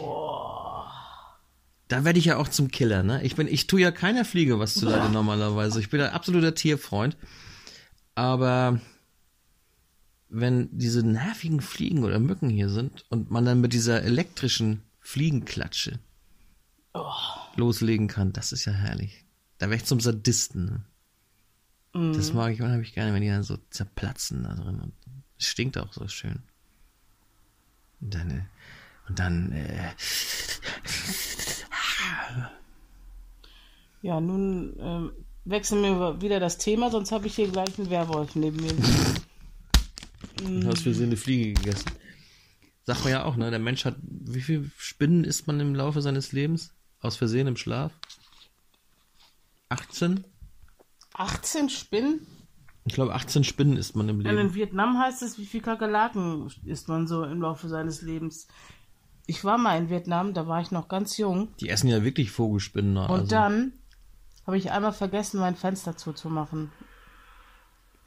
Da werde ich ja auch zum Killer, ne? Ich bin, ich tue ja keiner Fliege was zuleide [LAUGHS] normalerweise. Ich bin ein absoluter Tierfreund. Aber wenn diese nervigen Fliegen oder Mücken hier sind und man dann mit dieser elektrischen Fliegenklatsche loslegen kann, das ist ja herrlich. Da wäre ich zum Sadisten. Ne? Das mag ich unheimlich gerne, wenn die dann so zerplatzen da drin. Und es stinkt auch so schön. Und dann, äh, und dann, äh, Ja, nun ähm, wechseln wir wieder das Thema, sonst habe ich hier gleich einen Werwolf neben mir. [LAUGHS] Du hast für sie eine Fliege gegessen. Sagt man ja auch, ne? Der Mensch hat, wie viel Spinnen isst man im Laufe seines Lebens? Aus Versehen im Schlaf? 18? 18 Spinnen? Ich glaube, 18 Spinnen isst man im Und Leben. in Vietnam heißt es, wie viel Kakerlaken isst man so im Laufe seines Lebens. Ich war mal in Vietnam, da war ich noch ganz jung. Die essen ja wirklich Vogelspinnen. ne? Und Also, dann habe ich einmal vergessen, mein Fenster zuzumachen.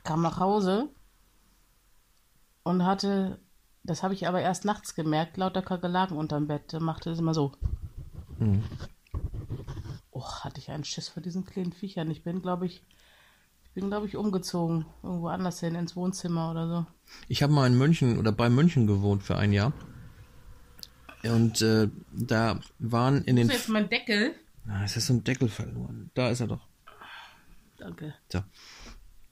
Kam nach Hause und hatte, das habe ich aber erst nachts gemerkt, lauter Kakerlaken unterm Bett. Da machte es immer so. Mhm. Oh, hatte ich einen Schiss vor diesen kleinen Viechern. Ich bin, glaube ich, ich bin, glaube ich, umgezogen. Irgendwo anders hin, ins Wohnzimmer oder so. Ich habe mal in München oder bei München gewohnt für ein Jahr. Und äh, da waren in den. jetzt mein Deckel. Ah, es ist so ein Deckel verloren. Da ist er doch. Danke. So.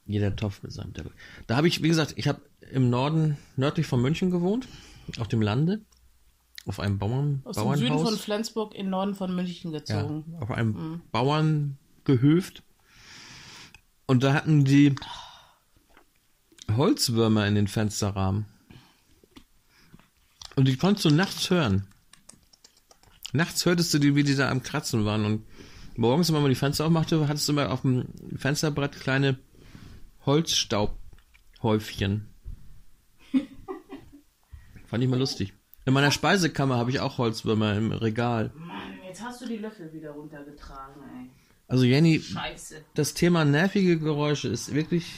Jeder Topf mit seinem Deckel. Da habe ich, wie gesagt, ich habe im Norden, nördlich von München gewohnt, auf dem Lande, auf einem Bauern, Aus dem Süden von Bauernhaus. Flensburg in den Norden von München Ja, gezogen. auf einem Bauerngehöft. Und da hatten die Holzwürmer in den Fensterrahmen. Und die konntest du nachts hören. Nachts hörtest du die, wie die da am Kratzen waren. Und morgens, wenn man die Fenster aufmachte, hattest du immer auf dem Fensterbrett kleine Holzstaubhäufchen. [LAUGHS] Fand ich mal lustig. In meiner Speisekammer habe ich auch Holzwürmer im Regal. Mann, jetzt hast du die Löffel wieder runtergetragen, ey. Also Jenny, Scheiße. das Thema nervige Geräusche ist wirklich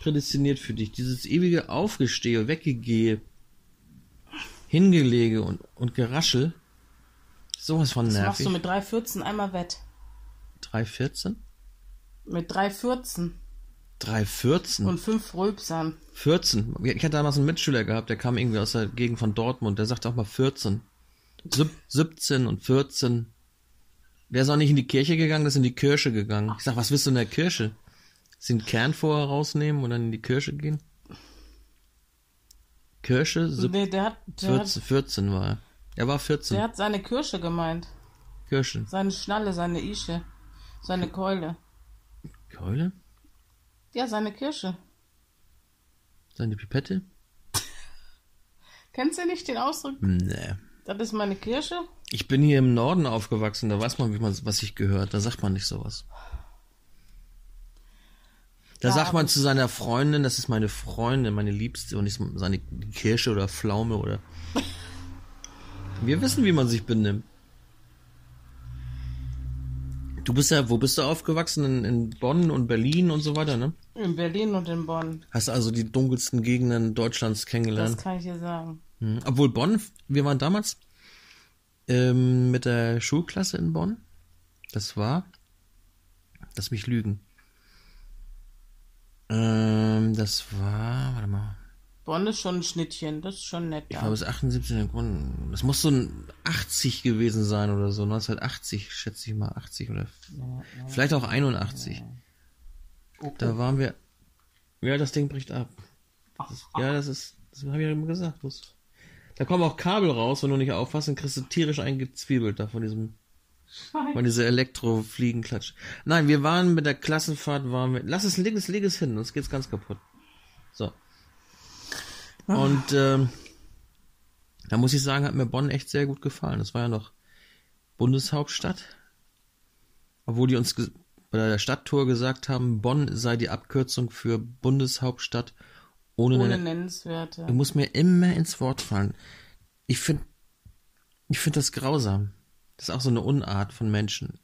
prädestiniert für dich. Dieses ewige Aufgestehe, Weggegehe, Hingelege und, und Geraschel. Sowas von Das machst du nervig. mit 3,14 einmal wett. 3,14? Mit 3,14 3,14? und 5 Rülpsern. 14. Ich hatte damals einen Mitschüler gehabt, der kam irgendwie aus der Gegend von Dortmund, der sagte auch mal 14. Sieb- 17 und 14. Der ist auch nicht in die Kirche gegangen, der ist in die Kirche gegangen. Ich sag, was willst du in der Kirche? Sie den Kern vorher rausnehmen und dann in die Kirche gehen? Kirsche, sieb- Nee, der hat, der, 14, 14 war er. Er war 14. der hat seine Kirsche gemeint. Kirsche. Seine Schnalle, seine Ische. Seine Keule. Keule? Ja, seine Kirsche. Seine Pipette? Kennst du nicht den Ausdruck? Nee. Das ist meine Kirsche? Ich bin hier im Norden aufgewachsen, da weiß man, wie man, was sich gehört. Da sagt man nicht sowas. Da Ja, sagt man zu seiner Freundin, das ist meine Freundin, meine Liebste und nicht seine Kirsche oder Pflaume oder. [LAUGHS] Wir wissen, wie man sich benimmt. Du bist ja, wo bist du aufgewachsen? In, in Bonn und Berlin und so weiter, ne? In Berlin und in Bonn. Hast also die dunkelsten Gegenden Deutschlands Das kennengelernt. kann ich dir sagen. Mhm. Obwohl Bonn, wir waren damals ähm, mit der Schulklasse in Bonn. Das war, lass mich lügen. Ähm, das war, warte mal, Bonn ist schon ein Schnittchen. Das ist schon nett. ich Ja. glaube, es ist 78. in Bonn. Das muss so ein 80 gewesen sein oder so. 1980, schätze ich mal, 80 oder vielleicht auch 81. Da waren wir, ja, das Ding bricht ab. Das ist, ja, das ist, das habe ich ja immer gesagt. Das, da kommen auch Kabel raus, wenn du nicht aufpasst, dann kriegst du tierisch eingezwiebelt da von diesem, von dieser Elektrofliegenklatsch. Nein, wir waren mit der Klassenfahrt, waren wir, lass es, leg es, leg es hin, sonst geht's ganz kaputt. So. Und, ähm, da muss ich sagen, hat mir Bonn echt sehr gut gefallen. Das war ja noch Bundeshauptstadt. Obwohl die uns bei der Stadttour gesagt haben, Bonn sei die Abkürzung für Bundeshauptstadt ohne, Ohne Nennenswerte. Du musst mir immer ins Wort fallen. Ich finde, ich finde das grausam. Das ist auch so eine Unart von Menschen.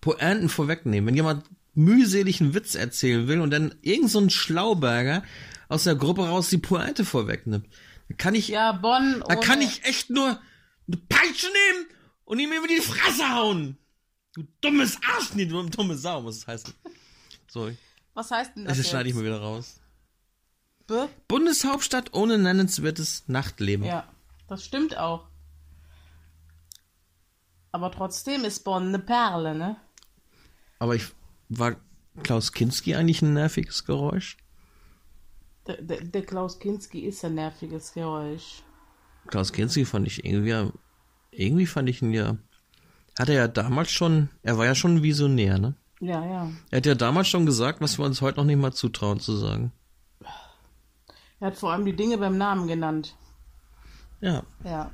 Pointen vorwegnehmen. Wenn jemand mühselig einen Witz erzählen will und dann irgend so ein Schlauberger aus der Gruppe raus die Pointe vorwegnimmt, dann kann ich, Ja, Bonn. da kann ich echt nur eine Peitsche nehmen und ihm über die Fresse hauen. Du dummes Arsch, nee, du dumme Sau, muss es heißen. So, Was heißt denn das? das schneide ich mal wieder raus. B? Bundeshauptstadt ohne nennenswertes Nachtleben. Ja, das stimmt auch. Aber trotzdem ist Bonn eine Perle, ne? Aber ich war Klaus Kinski eigentlich ein nerviges Geräusch? Der, der, der Klaus Kinski ist ein nerviges Geräusch. Klaus Kinski fand ich irgendwie, irgendwie fand ich ihn ja, hat er ja damals schon, er war ja schon ein Visionär, ne? Ja, ja. Er hat ja damals schon gesagt, was wir uns heute noch nicht mal zutrauen zu sagen. Er hat vor allem die Dinge beim Namen genannt. Ja. Ja.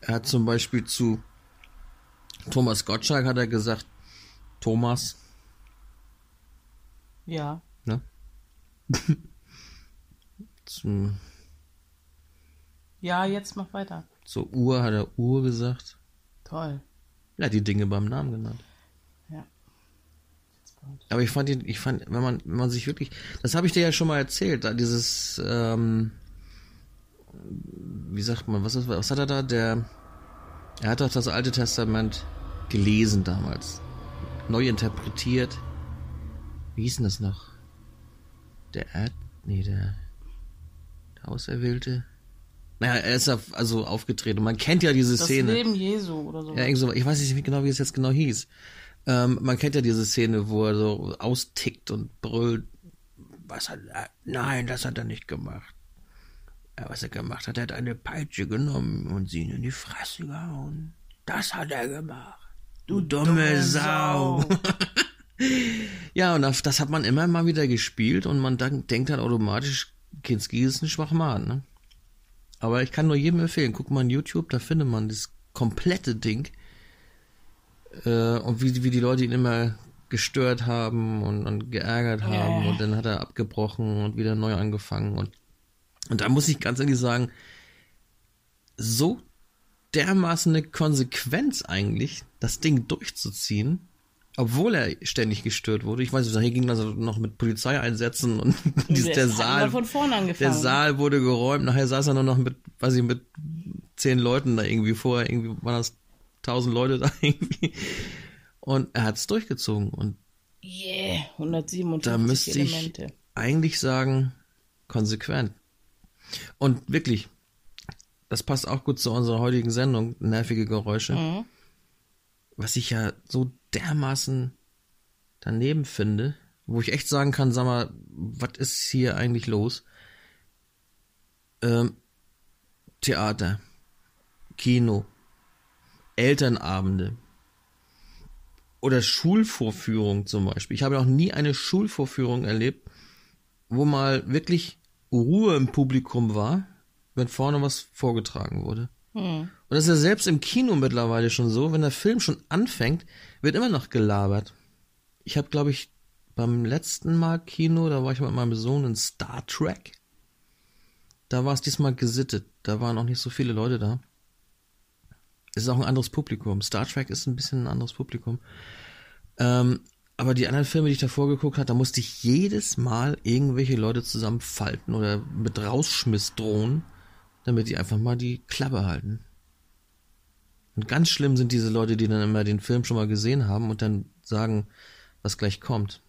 Er hat zum Beispiel zu Thomas Gottschalk hat er gesagt, Thomas, Ja. ne? [LAUGHS] Zum, Ja, jetzt mach weiter. zur Uhr hat er Uhr gesagt. Toll. Er hat die Dinge beim Namen genannt. Ja. Aber ich fand ich fand, wenn man, wenn man sich wirklich, das habe ich dir ja schon mal erzählt, da dieses, ähm, wie sagt man, was, ist, was hat er da? Der, er hat doch das Alte Testament gelesen damals, neu interpretiert. Wie hieß denn das noch? Der Erd, nee, der Auserwählte. Naja, er ist ja also aufgetreten. Man kennt ja diese Das Szene. Leben Jesu oder so. Ja, irgend so, ich weiß nicht genau, wie es jetzt genau hieß. Ähm, man kennt ja diese Szene, wo er so austickt und brüllt. Was hat er? Nein, das hat er nicht gemacht. Ja, was er gemacht hat, er hat eine Peitsche genommen und sie in die Fresse gehauen. Das hat er gemacht. Du dumme, Sau. [LAUGHS] ja, und das, das hat man immer mal wieder gespielt und man denkt dann automatisch, Kinski ist ein Schwachmann, ne? Aber ich kann nur jedem empfehlen, guck mal in YouTube, da findet man das komplette Ding. Äh, und wie, wie die Leute ihn immer gestört haben und, und geärgert haben Ja. und dann hat er abgebrochen und wieder neu angefangen und und da muss ich ganz ehrlich sagen, so dermaßen eine Konsequenz eigentlich, das Ding durchzuziehen, obwohl er ständig gestört wurde. Ich weiß nicht, hier ging das noch mit Polizeieinsätzen und [LAUGHS] dies- Der Saal, von vorne angefangen. der Saal wurde geräumt. Nachher saß er nur noch mit, weiß ich, mit zehn Leuten da irgendwie vorher. Irgendwie waren das tausend Leute da [LAUGHS] irgendwie. Und er hat es durchgezogen. Und Yeah, 157 da müsste ich Elemente. eigentlich sagen, konsequent. Und wirklich, das passt auch gut zu unserer heutigen Sendung, nervige Geräusche. Mhm. Was ich ja so dermaßen daneben finde, wo ich echt sagen kann, sag mal, was ist hier eigentlich los? ähm, Theater, Kino, Elternabende oder Schulvorführungen zum Beispiel. Ich habe noch nie eine Schulvorführung erlebt, wo mal wirklich Ruhe im Publikum war, wenn vorne was vorgetragen wurde. Hm. Und das ist ja selbst im Kino mittlerweile schon so, wenn der Film schon anfängt, wird immer noch gelabert. Ich habe, glaube ich, beim letzten Mal Kino, da war ich mit meinem Sohn in Star Trek. Da war es diesmal gesittet. Da waren auch nicht so viele Leute da. Es ist auch ein anderes Publikum. Star Trek ist ein bisschen ein anderes Publikum. Ähm, aber die anderen Filme, die ich davor geguckt habe, da musste ich jedes Mal irgendwelche Leute zusammenfalten oder mit Rausschmiss drohen, damit die einfach mal die Klappe halten. Und ganz schlimm sind diese Leute, die dann immer den Film schon mal gesehen haben und dann sagen, was gleich kommt.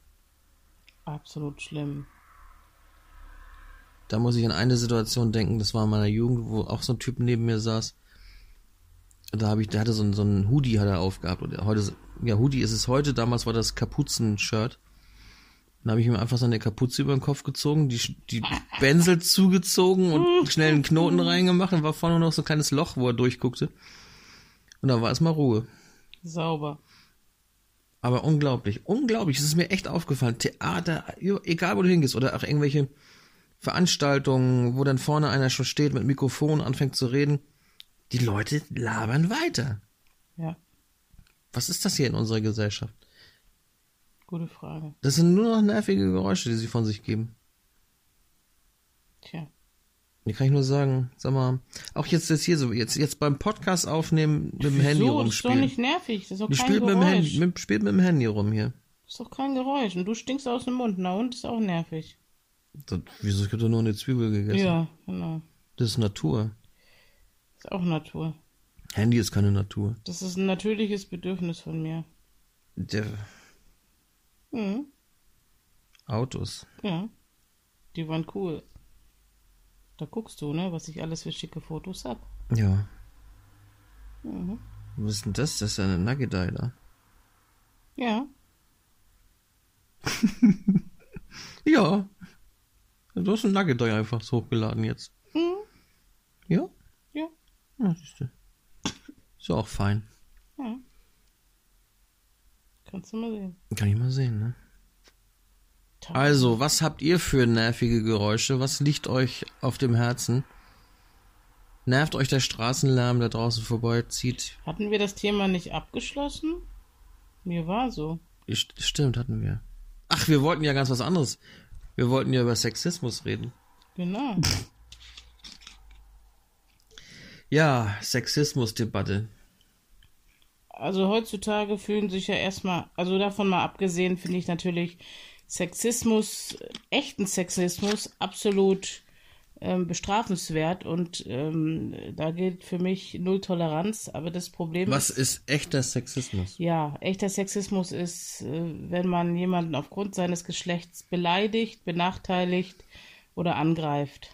Absolut schlimm. Da muss ich an eine Situation denken, das war in meiner Jugend, wo auch so ein Typ neben mir saß. Da habe ich, der hatte so ein, so ein Hoodie hat er aufgehabt. Und heute, ja, Hoodie ist es heute, damals war das Kapuzen-Shirt. Dann habe ich ihm einfach seine Kapuze über den Kopf gezogen, die, die Bänsel zugezogen und [LAUGHS] schnell einen Knoten reingemacht und war vorne noch so ein kleines Loch, wo er durchguckte. Und da war erstmal Ruhe. Sauber. Aber unglaublich, unglaublich. Es ist mir echt aufgefallen. Theater, egal wo du hingehst, oder auch irgendwelche Veranstaltungen, wo dann vorne einer schon steht mit Mikrofon, anfängt zu reden. Die Leute labern weiter. Ja, Was ist das hier in unserer Gesellschaft? Gute Frage. Das sind nur noch nervige Geräusche, die sie von sich geben. Tja. Hier kann ich nur sagen, sag mal, auch jetzt jetzt hier so, jetzt, jetzt beim Podcast aufnehmen, mit dem Handy so, das ist doch rumspielen. nicht nervig. Das ist doch Die kein spielt mit, dem Geräusch. Handy, mit, spielt mit dem Handy rum hier. Das ist doch kein Geräusch. Und du stinkst aus dem Mund. Na und ist auch nervig. Das, wieso, ich hab doch nur eine Zwiebel gegessen. Ja, genau. Das ist Natur. Ist auch Natur. Handy ist keine Natur. Das ist ein natürliches Bedürfnis von mir. Der Mhm. Autos. Ja. Die waren cool. Da guckst du, ne, was ich alles für schicke Fotos hab. Ja. Mhm. Was ist denn das? Das ist eine Nugget. Ja. [LAUGHS] Ja. Du hast ein Nugget einfach so hochgeladen jetzt. Mhm. Ja? Ja. Ja, siehst du. Ist ja auch fein. Kannst du mal sehen. Kann ich mal sehen, ne? Also, was habt ihr für nervige Geräusche? Was liegt euch auf dem Herzen? Nervt euch der Straßenlärm, der draußen vorbeizieht? Hatten wir das Thema nicht abgeschlossen? Mir war so. St- Stimmt, hatten wir. Ach, wir wollten ja ganz was anderes. Wir wollten ja über Sexismus reden. Genau. Ja, Sexismusdebatte. Also heutzutage fühlen sich ja erstmal, also davon mal abgesehen, finde ich natürlich Sexismus, echten Sexismus absolut ähm, bestrafenswert und ähm, da gilt für mich Null Toleranz. Aber das Problem Was ist, ist echter Sexismus? ja, echter Sexismus ist, äh, wenn man jemanden aufgrund seines Geschlechts beleidigt, benachteiligt oder angreift.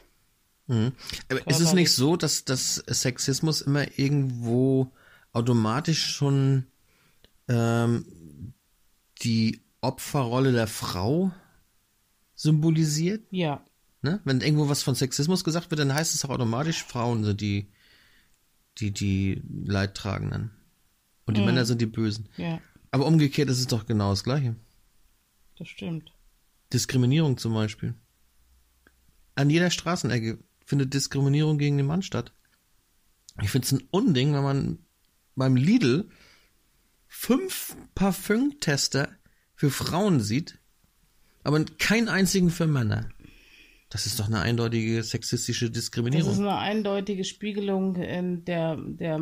Mhm. Aber ist es nicht so, dass, dass Sexismus immer irgendwo automatisch schon ähm, die Opferrolle der Frau symbolisiert? Ja, Ne? Wenn irgendwo was von Sexismus gesagt wird, dann heißt es auch automatisch, Frauen sind die, die, die Leidtragenden. Und die Mhm. Männer sind die Bösen. ja, Aber umgekehrt ist es doch genau das Gleiche. das stimmt. Diskriminierung zum Beispiel. An jeder Straßenecke findet Diskriminierung gegen den Mann statt. Ich finde es ein Unding, wenn man beim Lidl fünf Parfümtester für Frauen sieht, aber keinen einzigen für Männer. Das ist doch eine eindeutige sexistische Das ist Diskriminierung. eine eindeutige Spiegelung in der, der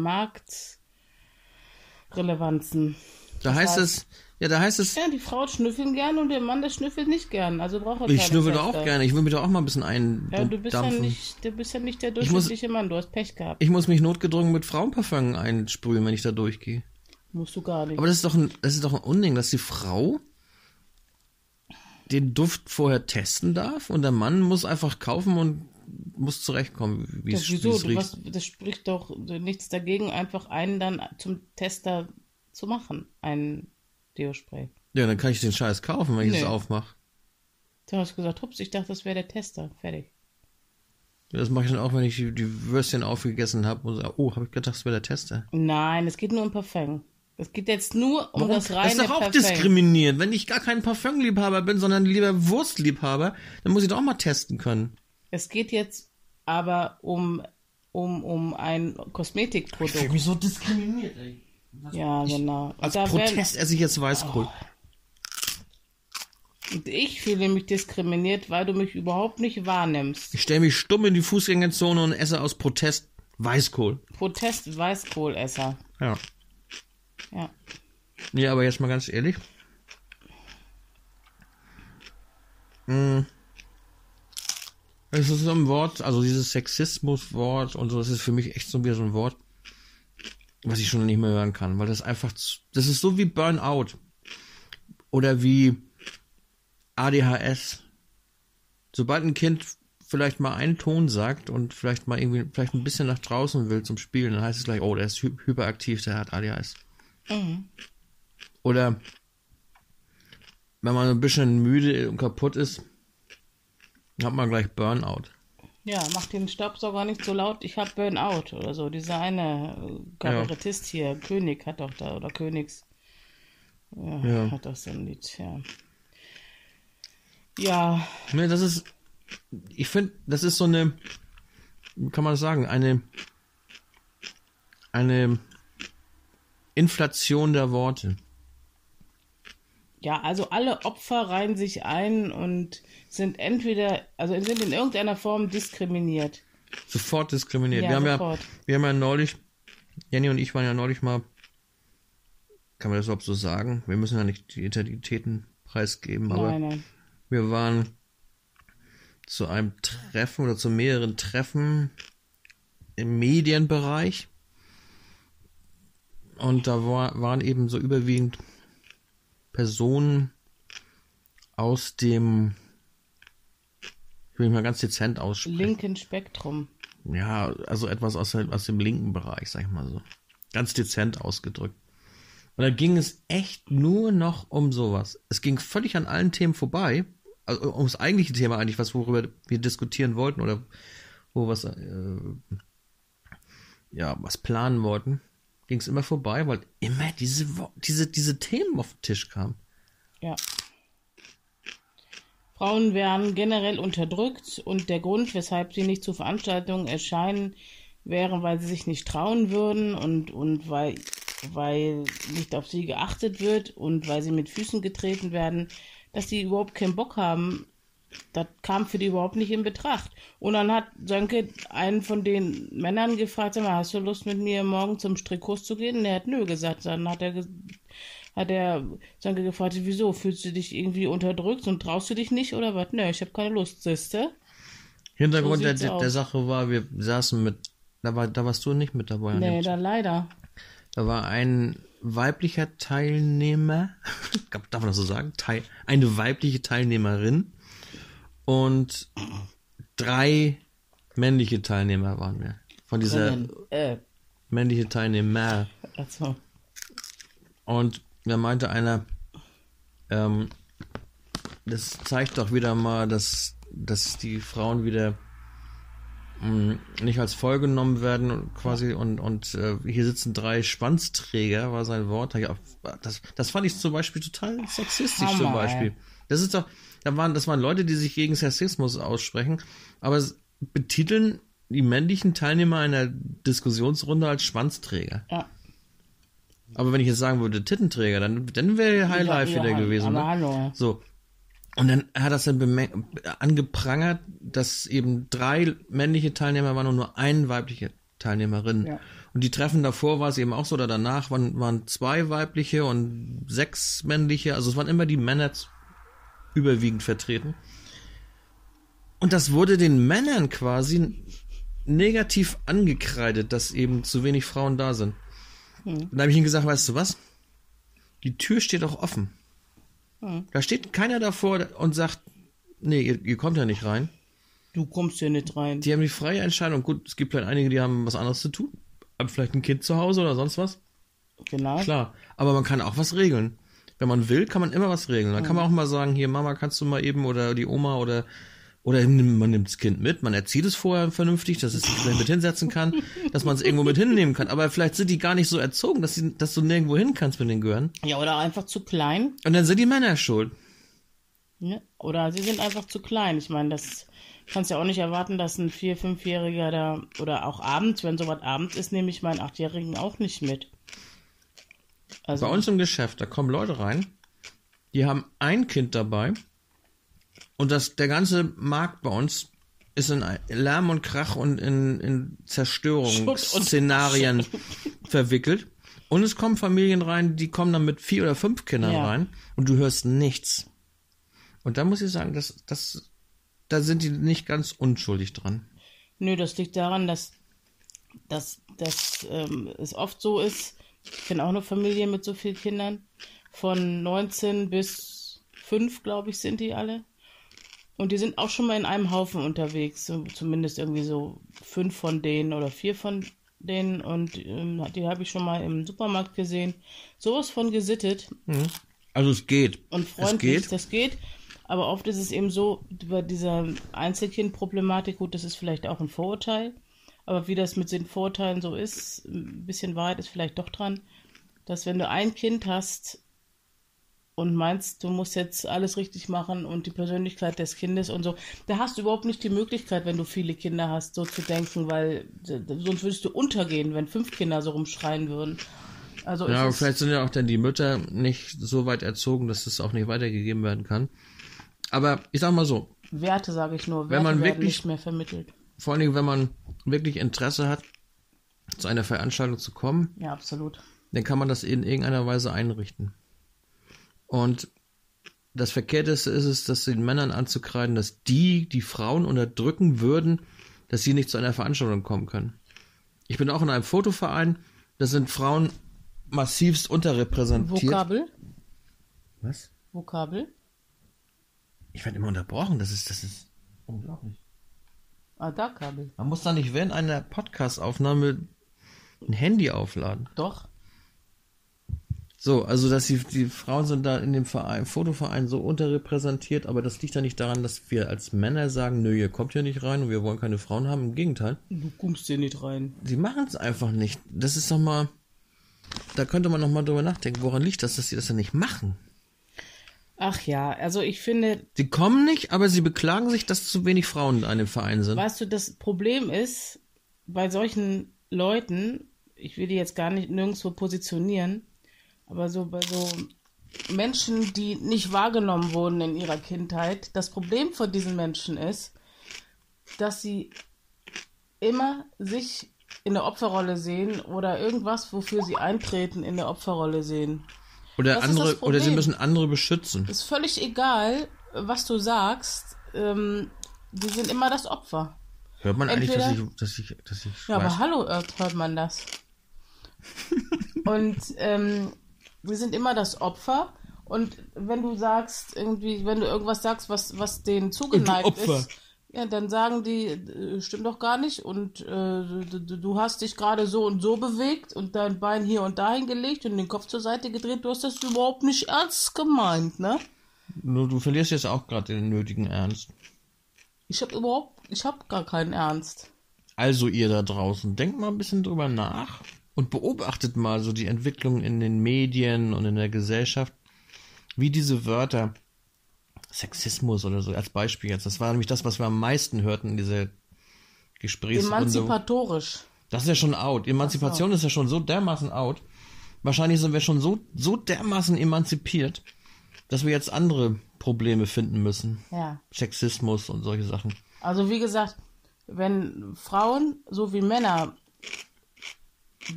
Marktrelevanzen. Da heißt heißt- es, ja, da heißt es, Ja, die Frau schnüffeln gern und der Mann, der schnüffelt nicht gern. Also braucht er ich keine schnüffel doch auch gerne, ich will mich doch auch mal ein bisschen Ja, du bist ja, nicht, du bist ja nicht der muss- durchschnittliche Mann. Du hast Pech gehabt. Ich muss mich notgedrungen mit Frauenparfüm einsprühen, wenn ich da durchgehe. Musst du gar nicht. Aber das ist doch ein, das ist doch ein Unding, dass die Frau den Duft vorher testen darf und der Mann muss einfach kaufen und muss zurechtkommen, wie es, wie wieso? riecht. was, das spricht doch nichts dagegen, einfach einen dann zum Tester zu machen. Ein Deo-Spray. Ja, dann kann ich den Scheiß kaufen, wenn ich Nee. es aufmache. Du hast gesagt, hups, ich dachte, das wäre der Tester. Fertig. Das mache ich dann auch, wenn ich die, Würstchen aufgegessen habe und sage, oh, habe ich gedacht, das wäre der Tester. Nein, es geht nur um Parfum. Es geht jetzt nur um das reine das ist doch auch Parfum. diskriminierend. Wenn ich gar kein Parfumliebhaber bin, sondern lieber Wurstliebhaber, dann muss ich doch auch mal testen können. Es geht jetzt aber um, um, um ein Kosmetikprodukt. mich so diskriminiert, ey. Ja, genau. Als Da Protest esse ich jetzt Weißkohl. Und ich fühle mich diskriminiert, weil du mich überhaupt nicht wahrnimmst. Ich stelle mich stumm in die Fußgängerzone und esse aus Protest Weißkohl. Protest Weißkohlesser. Ja. Ja. Nee, aber jetzt mal ganz ehrlich. Mm. Es ist so ein Wort, also dieses Sexismus-Wort und so, das ist für mich echt so wieder so ein Wort, was ich schon nicht mehr hören kann, weil das einfach, das ist so wie Burnout oder wie ADHS. Sobald ein Kind vielleicht mal einen Ton sagt und vielleicht mal irgendwie, vielleicht ein bisschen nach draußen will zum Spielen, dann heißt es gleich, oh, der ist hy hyperaktiv, der hat ADHS. Oder wenn man ein bisschen müde und kaputt ist, hat man gleich Burnout. Ja, mach den Staubsauger nicht so laut, ich hab Burnout oder so. Dieser eine äh, Kabarettist hier, König hat doch da, oder Königs. Ja, Ja. hat doch so ein Lied, ja. Ja, Ne, das ist, ich finde, das ist so eine, wie kann man das sagen, eine, eine Inflation der Worte. ja, also alle Opfer reihen sich ein und sind entweder, also sind in irgendeiner Form diskriminiert. Sofort diskriminiert. Ja, wir haben sofort. ja, wir haben ja neulich, Jenny und ich waren ja neulich mal, kann man das überhaupt so sagen? Wir müssen ja nicht die Identitäten preisgeben, aber Nein, nein. Wir waren zu einem Treffen oder zu mehreren Treffen im Medienbereich. Und da war, waren eben so überwiegend Personen aus dem, will mich mal ganz dezent aussprechen. Linken Spektrum. Ja, also etwas aus, aus dem linken Bereich, sag ich mal so. Ganz dezent ausgedrückt. Und da ging es echt nur noch um sowas. Es ging völlig an allen Themen vorbei. Also ums eigentliche Thema eigentlich, was worüber wir diskutieren wollten oder wo was äh, ja was planen wollten, ging es immer vorbei, weil immer diese diese diese Themen auf den Tisch kamen. Ja. Frauen werden generell unterdrückt und der Grund, weshalb sie nicht zu Veranstaltungen erscheinen, wäre, weil sie sich nicht trauen würden und, und weil, weil nicht auf sie geachtet wird und weil sie mit Füßen getreten werden, dass sie überhaupt keinen Bock haben. Das kam für die überhaupt nicht in Betracht. Und dann hat Sönke einen von den Männern gefragt, sag mal, hast du Lust mit mir morgen zum Strickkurs zu gehen? Und er hat nö gesagt. Dann hat er, hat er Sönke gefragt, wieso? Fühlst du dich irgendwie unterdrückt und traust du dich nicht oder was? Nö, ich habe keine Lust, siehste? Hintergrund So der, der, Sache war, wir saßen mit, da war, da warst du nicht mit dabei. Nee, dann leider. Da war ein weiblicher Teilnehmer, [LAUGHS] darf man das so sagen? Teil, eine weibliche Teilnehmerin und drei männliche Teilnehmer waren wir. Von dieser Äh, männliche Teilnehmer. Und da meinte einer, ähm, das zeigt doch wieder mal, dass, dass die Frauen wieder mh, nicht als voll genommen werden quasi und, und äh, hier sitzen drei Schwanzträger, war sein Wort. Ja, das, das fand ich zum Beispiel total sexistisch zum Hammer, Beispiel. ey. Das ist doch, da waren, das waren Leute, die sich gegen Sexismus aussprechen, aber es betiteln die männlichen Teilnehmer einer Diskussionsrunde als Schwanzträger. ja. Aber wenn ich jetzt sagen würde Tittenträger, dann, dann wäre High Ja, Life ja, wieder gewesen. aber Ne? hallo. So. Und dann hat das dann angeprangert, dass eben drei männliche Teilnehmer waren und nur eine weibliche Teilnehmerin. Ja. Und die Treffen davor war es eben auch so, oder danach waren, waren zwei weibliche und sechs männliche. Also es waren immer die Männer überwiegend vertreten. Und das wurde den Männern quasi negativ angekreidet, dass eben zu wenig Frauen da sind. Und da habe ich ihnen gesagt, weißt du was? Die Tür steht auch offen. Da steht keiner davor und sagt, nee, ihr, ihr kommt ja nicht rein. Du kommst hier nicht rein. Die haben die freie Entscheidung. Gut, es gibt vielleicht einige, die haben was anderes zu tun. Haben vielleicht ein Kind zu Hause oder sonst was. Genau. Klar. Aber man kann auch was regeln. Wenn man will, kann man immer was regeln. Dann kann man auch mal sagen, hier, Mama, kannst du mal eben oder die Oma oder Oder man nimmt das Kind mit, man erzieht es vorher vernünftig, dass es sich vielleicht mit hinsetzen kann, [LAUGHS] dass man es irgendwo mit hinnehmen kann. Aber vielleicht sind die gar nicht so erzogen, dass, sie, dass du nirgendwo hin kannst mit den Gehören. Ja, oder einfach zu klein. Und dann sind die Männer schuld. Ne? Oder sie sind einfach zu klein. Ich meine, das kannst ja auch nicht erwarten, dass ein Vier-, Fünfjähriger da, oder auch abends, wenn sowas abends ist, nehme ich meinen Achtjährigen auch nicht mit. Also, Bei uns im Geschäft, da kommen Leute rein, die haben ein Kind dabei und das, der ganze Markt bei uns ist in Lärm und Krach und in, in Zerstörungsszenarien [LAUGHS] verwickelt. Und es kommen Familien rein, die kommen dann mit vier oder fünf Kindern Ja. rein und du hörst nichts. Und da muss ich sagen, das, das, da sind die nicht ganz unschuldig dran. Nö, das liegt daran, dass, dass, dass ähm, es oft so ist. Ich kenne auch eine Familie mit so vielen Kindern. Von 19 bis 5, glaube ich, sind die alle. Und die sind auch schon mal in einem Haufen unterwegs. Zumindest irgendwie so fünf von denen oder vier von denen. Und ähm, die habe ich schon mal im Supermarkt gesehen. Sowas von gesittet Also es geht. und Es freundlich, geht. das geht. Aber oft ist es eben so, bei dieser Einzelkind-Problematik, gut, das ist vielleicht auch ein Vorurteil, aber wie das mit den Vorurteilen so ist, ein bisschen Wahrheit ist vielleicht doch dran, dass wenn du ein Kind hast und meinst, du musst jetzt alles richtig machen und die Persönlichkeit des Kindes und so, da hast du überhaupt nicht die Möglichkeit, wenn du viele Kinder hast, so zu denken, weil sonst würdest du untergehen, wenn fünf Kinder so rumschreien würden. Also Ja, aber vielleicht sind ja auch dann die Mütter nicht so weit erzogen, dass es auch nicht weitergegeben werden kann. Aber ich sag mal so, Werte, sage ich nur, Werte Wenn man werden wirklich- nicht mehr vermittelt. vor allen Dingen, wenn man wirklich Interesse hat, zu einer Veranstaltung zu kommen, Ja, absolut. dann kann man das in irgendeiner Weise einrichten. Und das Verkehrteste ist es, das den Männern anzukreiden, dass die die Frauen unterdrücken würden, dass sie nicht zu einer Veranstaltung kommen können. Ich bin auch in einem Fotoverein, da sind Frauen massivst unterrepräsentiert. Vokabel? Was? Vokabel? Ich werde immer unterbrochen, das ist, das ist unglaublich. Ah, da Kabel. Man muss da nicht während einer Podcast-Aufnahme ein Handy aufladen. Doch. So, also dass die, die Frauen sind da in dem Verein, Fotoverein so unterrepräsentiert, aber das liegt ja nicht daran, dass wir als Männer sagen, nö, ihr kommt hier nicht rein und wir wollen keine Frauen haben. Im Gegenteil. Du kommst hier nicht rein. Sie machen es einfach nicht. Das ist doch mal, da könnte man noch mal drüber nachdenken, woran liegt das, dass sie das ja nicht machen. Ach ja, also ich finde, Sie kommen nicht, aber sie beklagen sich, dass zu wenig Frauen in einem Verein sind. weißt du, das Problem ist, bei solchen Leuten, ich will die jetzt gar nicht nirgendwo positionieren, aber so bei so Menschen, die nicht wahrgenommen wurden in ihrer Kindheit, das Problem von diesen Menschen ist, dass sie immer sich in der Opferrolle sehen oder irgendwas, wofür sie eintreten, in der Opferrolle sehen. Oder das andere, oder sie müssen andere beschützen. Ist völlig egal, was du sagst. Ähm, die sind immer das Opfer. Hört man eigentlich, dass ich, Entweder- dass ich, dass ich Ja, weiß? aber hallo, hört hört man das. [LAUGHS] und ähm, wir sind immer das Opfer. Und wenn du sagst, irgendwie, wenn du irgendwas sagst, was, was denen zugeneigt ist, ja, dann sagen die, äh, stimmt doch gar nicht. Und äh, du, du du hast dich gerade so und so bewegt und dein Bein hier und dahin gelegt und den Kopf zur Seite gedreht. Du hast das überhaupt nicht ernst gemeint, ne? Nur du verlierst jetzt auch gerade den nötigen Ernst. Ich habe überhaupt, ich habe gar keinen Ernst. Also ihr da draußen, denkt mal ein bisschen drüber nach und beobachtet mal so die Entwicklung in den Medien und in der Gesellschaft, wie diese Wörter Sexismus oder so als Beispiel jetzt. Das war nämlich das, was wir am meisten hörten in dieser Gesprächsrunde. Emanzipatorisch. Das ist ja schon out. Emanzipation ist ja schon so dermaßen out. Wahrscheinlich sind wir schon so, so dermaßen emanzipiert, dass wir jetzt andere Probleme finden müssen. Ja. Sexismus und solche Sachen. Also wie gesagt, wenn Frauen so wie Männer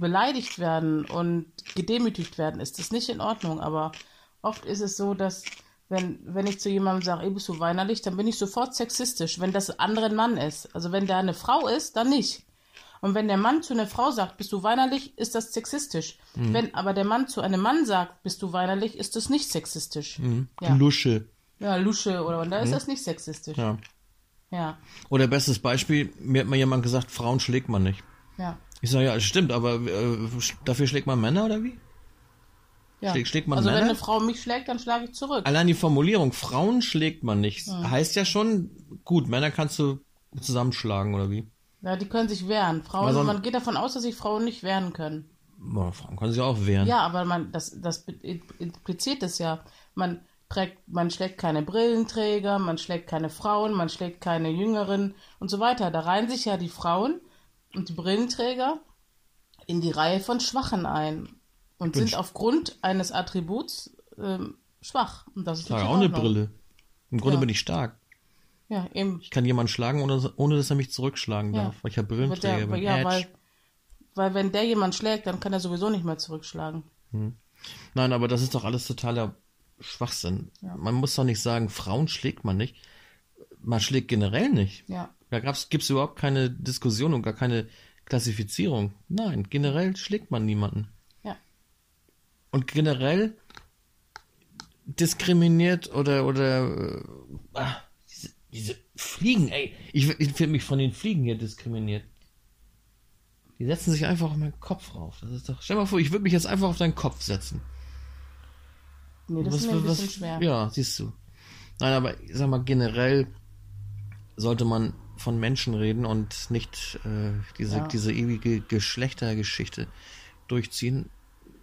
beleidigt werden und gedemütigt werden, ist das nicht in Ordnung. Aber oft ist es so, dass wenn, wenn ich zu jemandem sage, ey, bist du weinerlich, dann bin ich sofort sexistisch, wenn das andere ein Mann ist. Also wenn der eine Frau ist, dann nicht. Und wenn der Mann zu einer Frau sagt, bist du weinerlich, ist das sexistisch. Wenn aber der Mann zu einem Mann sagt, bist du weinerlich, ist das nicht sexistisch. Ja. Lusche. ja, Lusche oder und da ist das nicht sexistisch. Ja. ja. Oder bestes Beispiel, mir hat mal jemand gesagt, Frauen schlägt man nicht. ja. Ich sage, ja, das stimmt, aber äh, dafür schlägt man Männer oder wie? Ja. Schlägt, schlägt man also wenn Männer? eine Frau mich schlägt, dann schlage ich zurück. Allein die Formulierung, Frauen schlägt man nicht, heißt ja schon, gut, Männer kannst du zusammenschlagen oder wie? Ja, die können sich wehren. Frauen, Also- man geht davon aus, dass sich Frauen nicht wehren können. Boah, Frauen können sich auch wehren. Ja, aber man, das, das impliziert es ja. Man trägt, man schlägt keine Brillenträger, man schlägt keine Frauen, man schlägt keine Jüngeren und so weiter. Da reihen sich ja die Frauen und die Brillenträger in die Reihe von Schwachen ein und sind aufgrund eines Attributs ähm, schwach. Und das ist Ich trage auch in eine. Brille. Im Grunde Ja. bin ich stark. Ja, eben. Ich kann jemanden schlagen, ohne, ohne dass er mich zurückschlagen Ja. darf, weil ich ja Brillenträger der, bin. ja, Edge. weil, weil wenn der jemand schlägt, dann kann er sowieso nicht mehr zurückschlagen. Nein, aber das ist doch alles totaler Schwachsinn. Man muss doch nicht sagen, Frauen schlägt man nicht. Man schlägt generell nicht. Ja. Da gibt es überhaupt keine Diskussion und gar keine Klassifizierung. Nein, generell schlägt man niemanden. Ja. Und generell diskriminiert oder oder äh, ah, diese, diese Fliegen, ey, ich, ich finde mich von den Fliegen hier diskriminiert. Die setzen sich einfach auf meinen Kopf rauf. Das ist doch. Stell dir mal vor, ich würde mich jetzt einfach auf deinen Kopf setzen. Nee, das ist mir ein bisschen schwer. Ja, siehst du. Nein, aber ich sag mal, generell sollte man von Menschen reden und nicht äh, diese, Ja. diese ewige Geschlechtergeschichte durchziehen.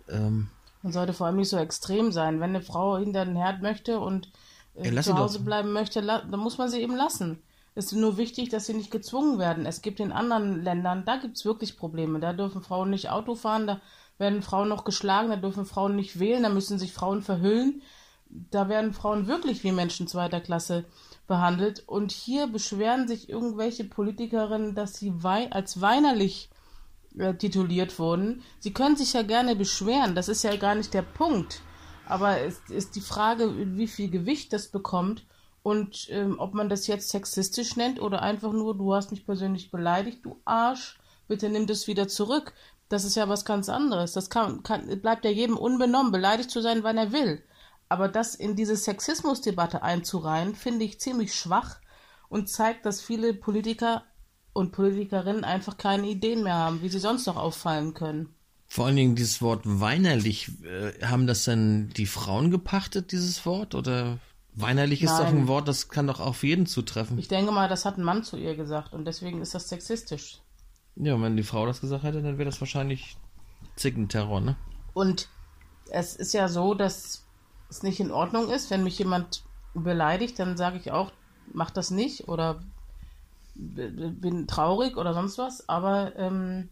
Ähm, Man sollte vor allem nicht so extrem sein. Wenn eine Frau hinter den Herd möchte und äh, Ja, zu Hause doch. bleiben möchte, dann muss man sie eben lassen. Es ist nur wichtig, dass sie nicht gezwungen werden. Es gibt in anderen Ländern, da gibt es wirklich Probleme. Da dürfen Frauen nicht Auto fahren, da werden Frauen noch geschlagen, da dürfen Frauen nicht wählen, da müssen sich Frauen verhüllen. Da werden Frauen wirklich wie Menschen zweiter Klasse behandelt. Und hier beschweren sich irgendwelche Politikerinnen, dass sie wei als weinerlich äh, tituliert wurden. Sie können sich ja gerne beschweren, das ist ja gar nicht der Punkt. Aber es ist die Frage, wie viel Gewicht das bekommt und ähm, ob man das jetzt sexistisch nennt oder einfach nur, du hast mich persönlich beleidigt, du Arsch, bitte nimm das wieder zurück. Das ist ja was ganz anderes. Das kann, kann, bleibt ja jedem unbenommen, beleidigt zu sein, wann er will. Aber das in diese Sexismusdebatte einzureihen, finde ich ziemlich schwach und zeigt, dass viele Politiker und Politikerinnen einfach keine Ideen mehr haben, wie sie sonst noch auffallen können. vor allen Dingen dieses Wort weinerlich, äh, haben das denn die Frauen gepachtet, dieses Wort? Oder weinerlich ist doch Nein. ein Wort, das kann doch auf jeden zutreffen. Ich denke mal, das hat ein Mann zu ihr gesagt und deswegen ist das sexistisch. ja, wenn die Frau das gesagt hätte, dann wäre das wahrscheinlich Zickenterror, ne? Und es ist ja so, dass es nicht in Ordnung ist, wenn mich jemand beleidigt, dann sage ich auch, mach das nicht oder bin traurig oder sonst was. Aber ähm,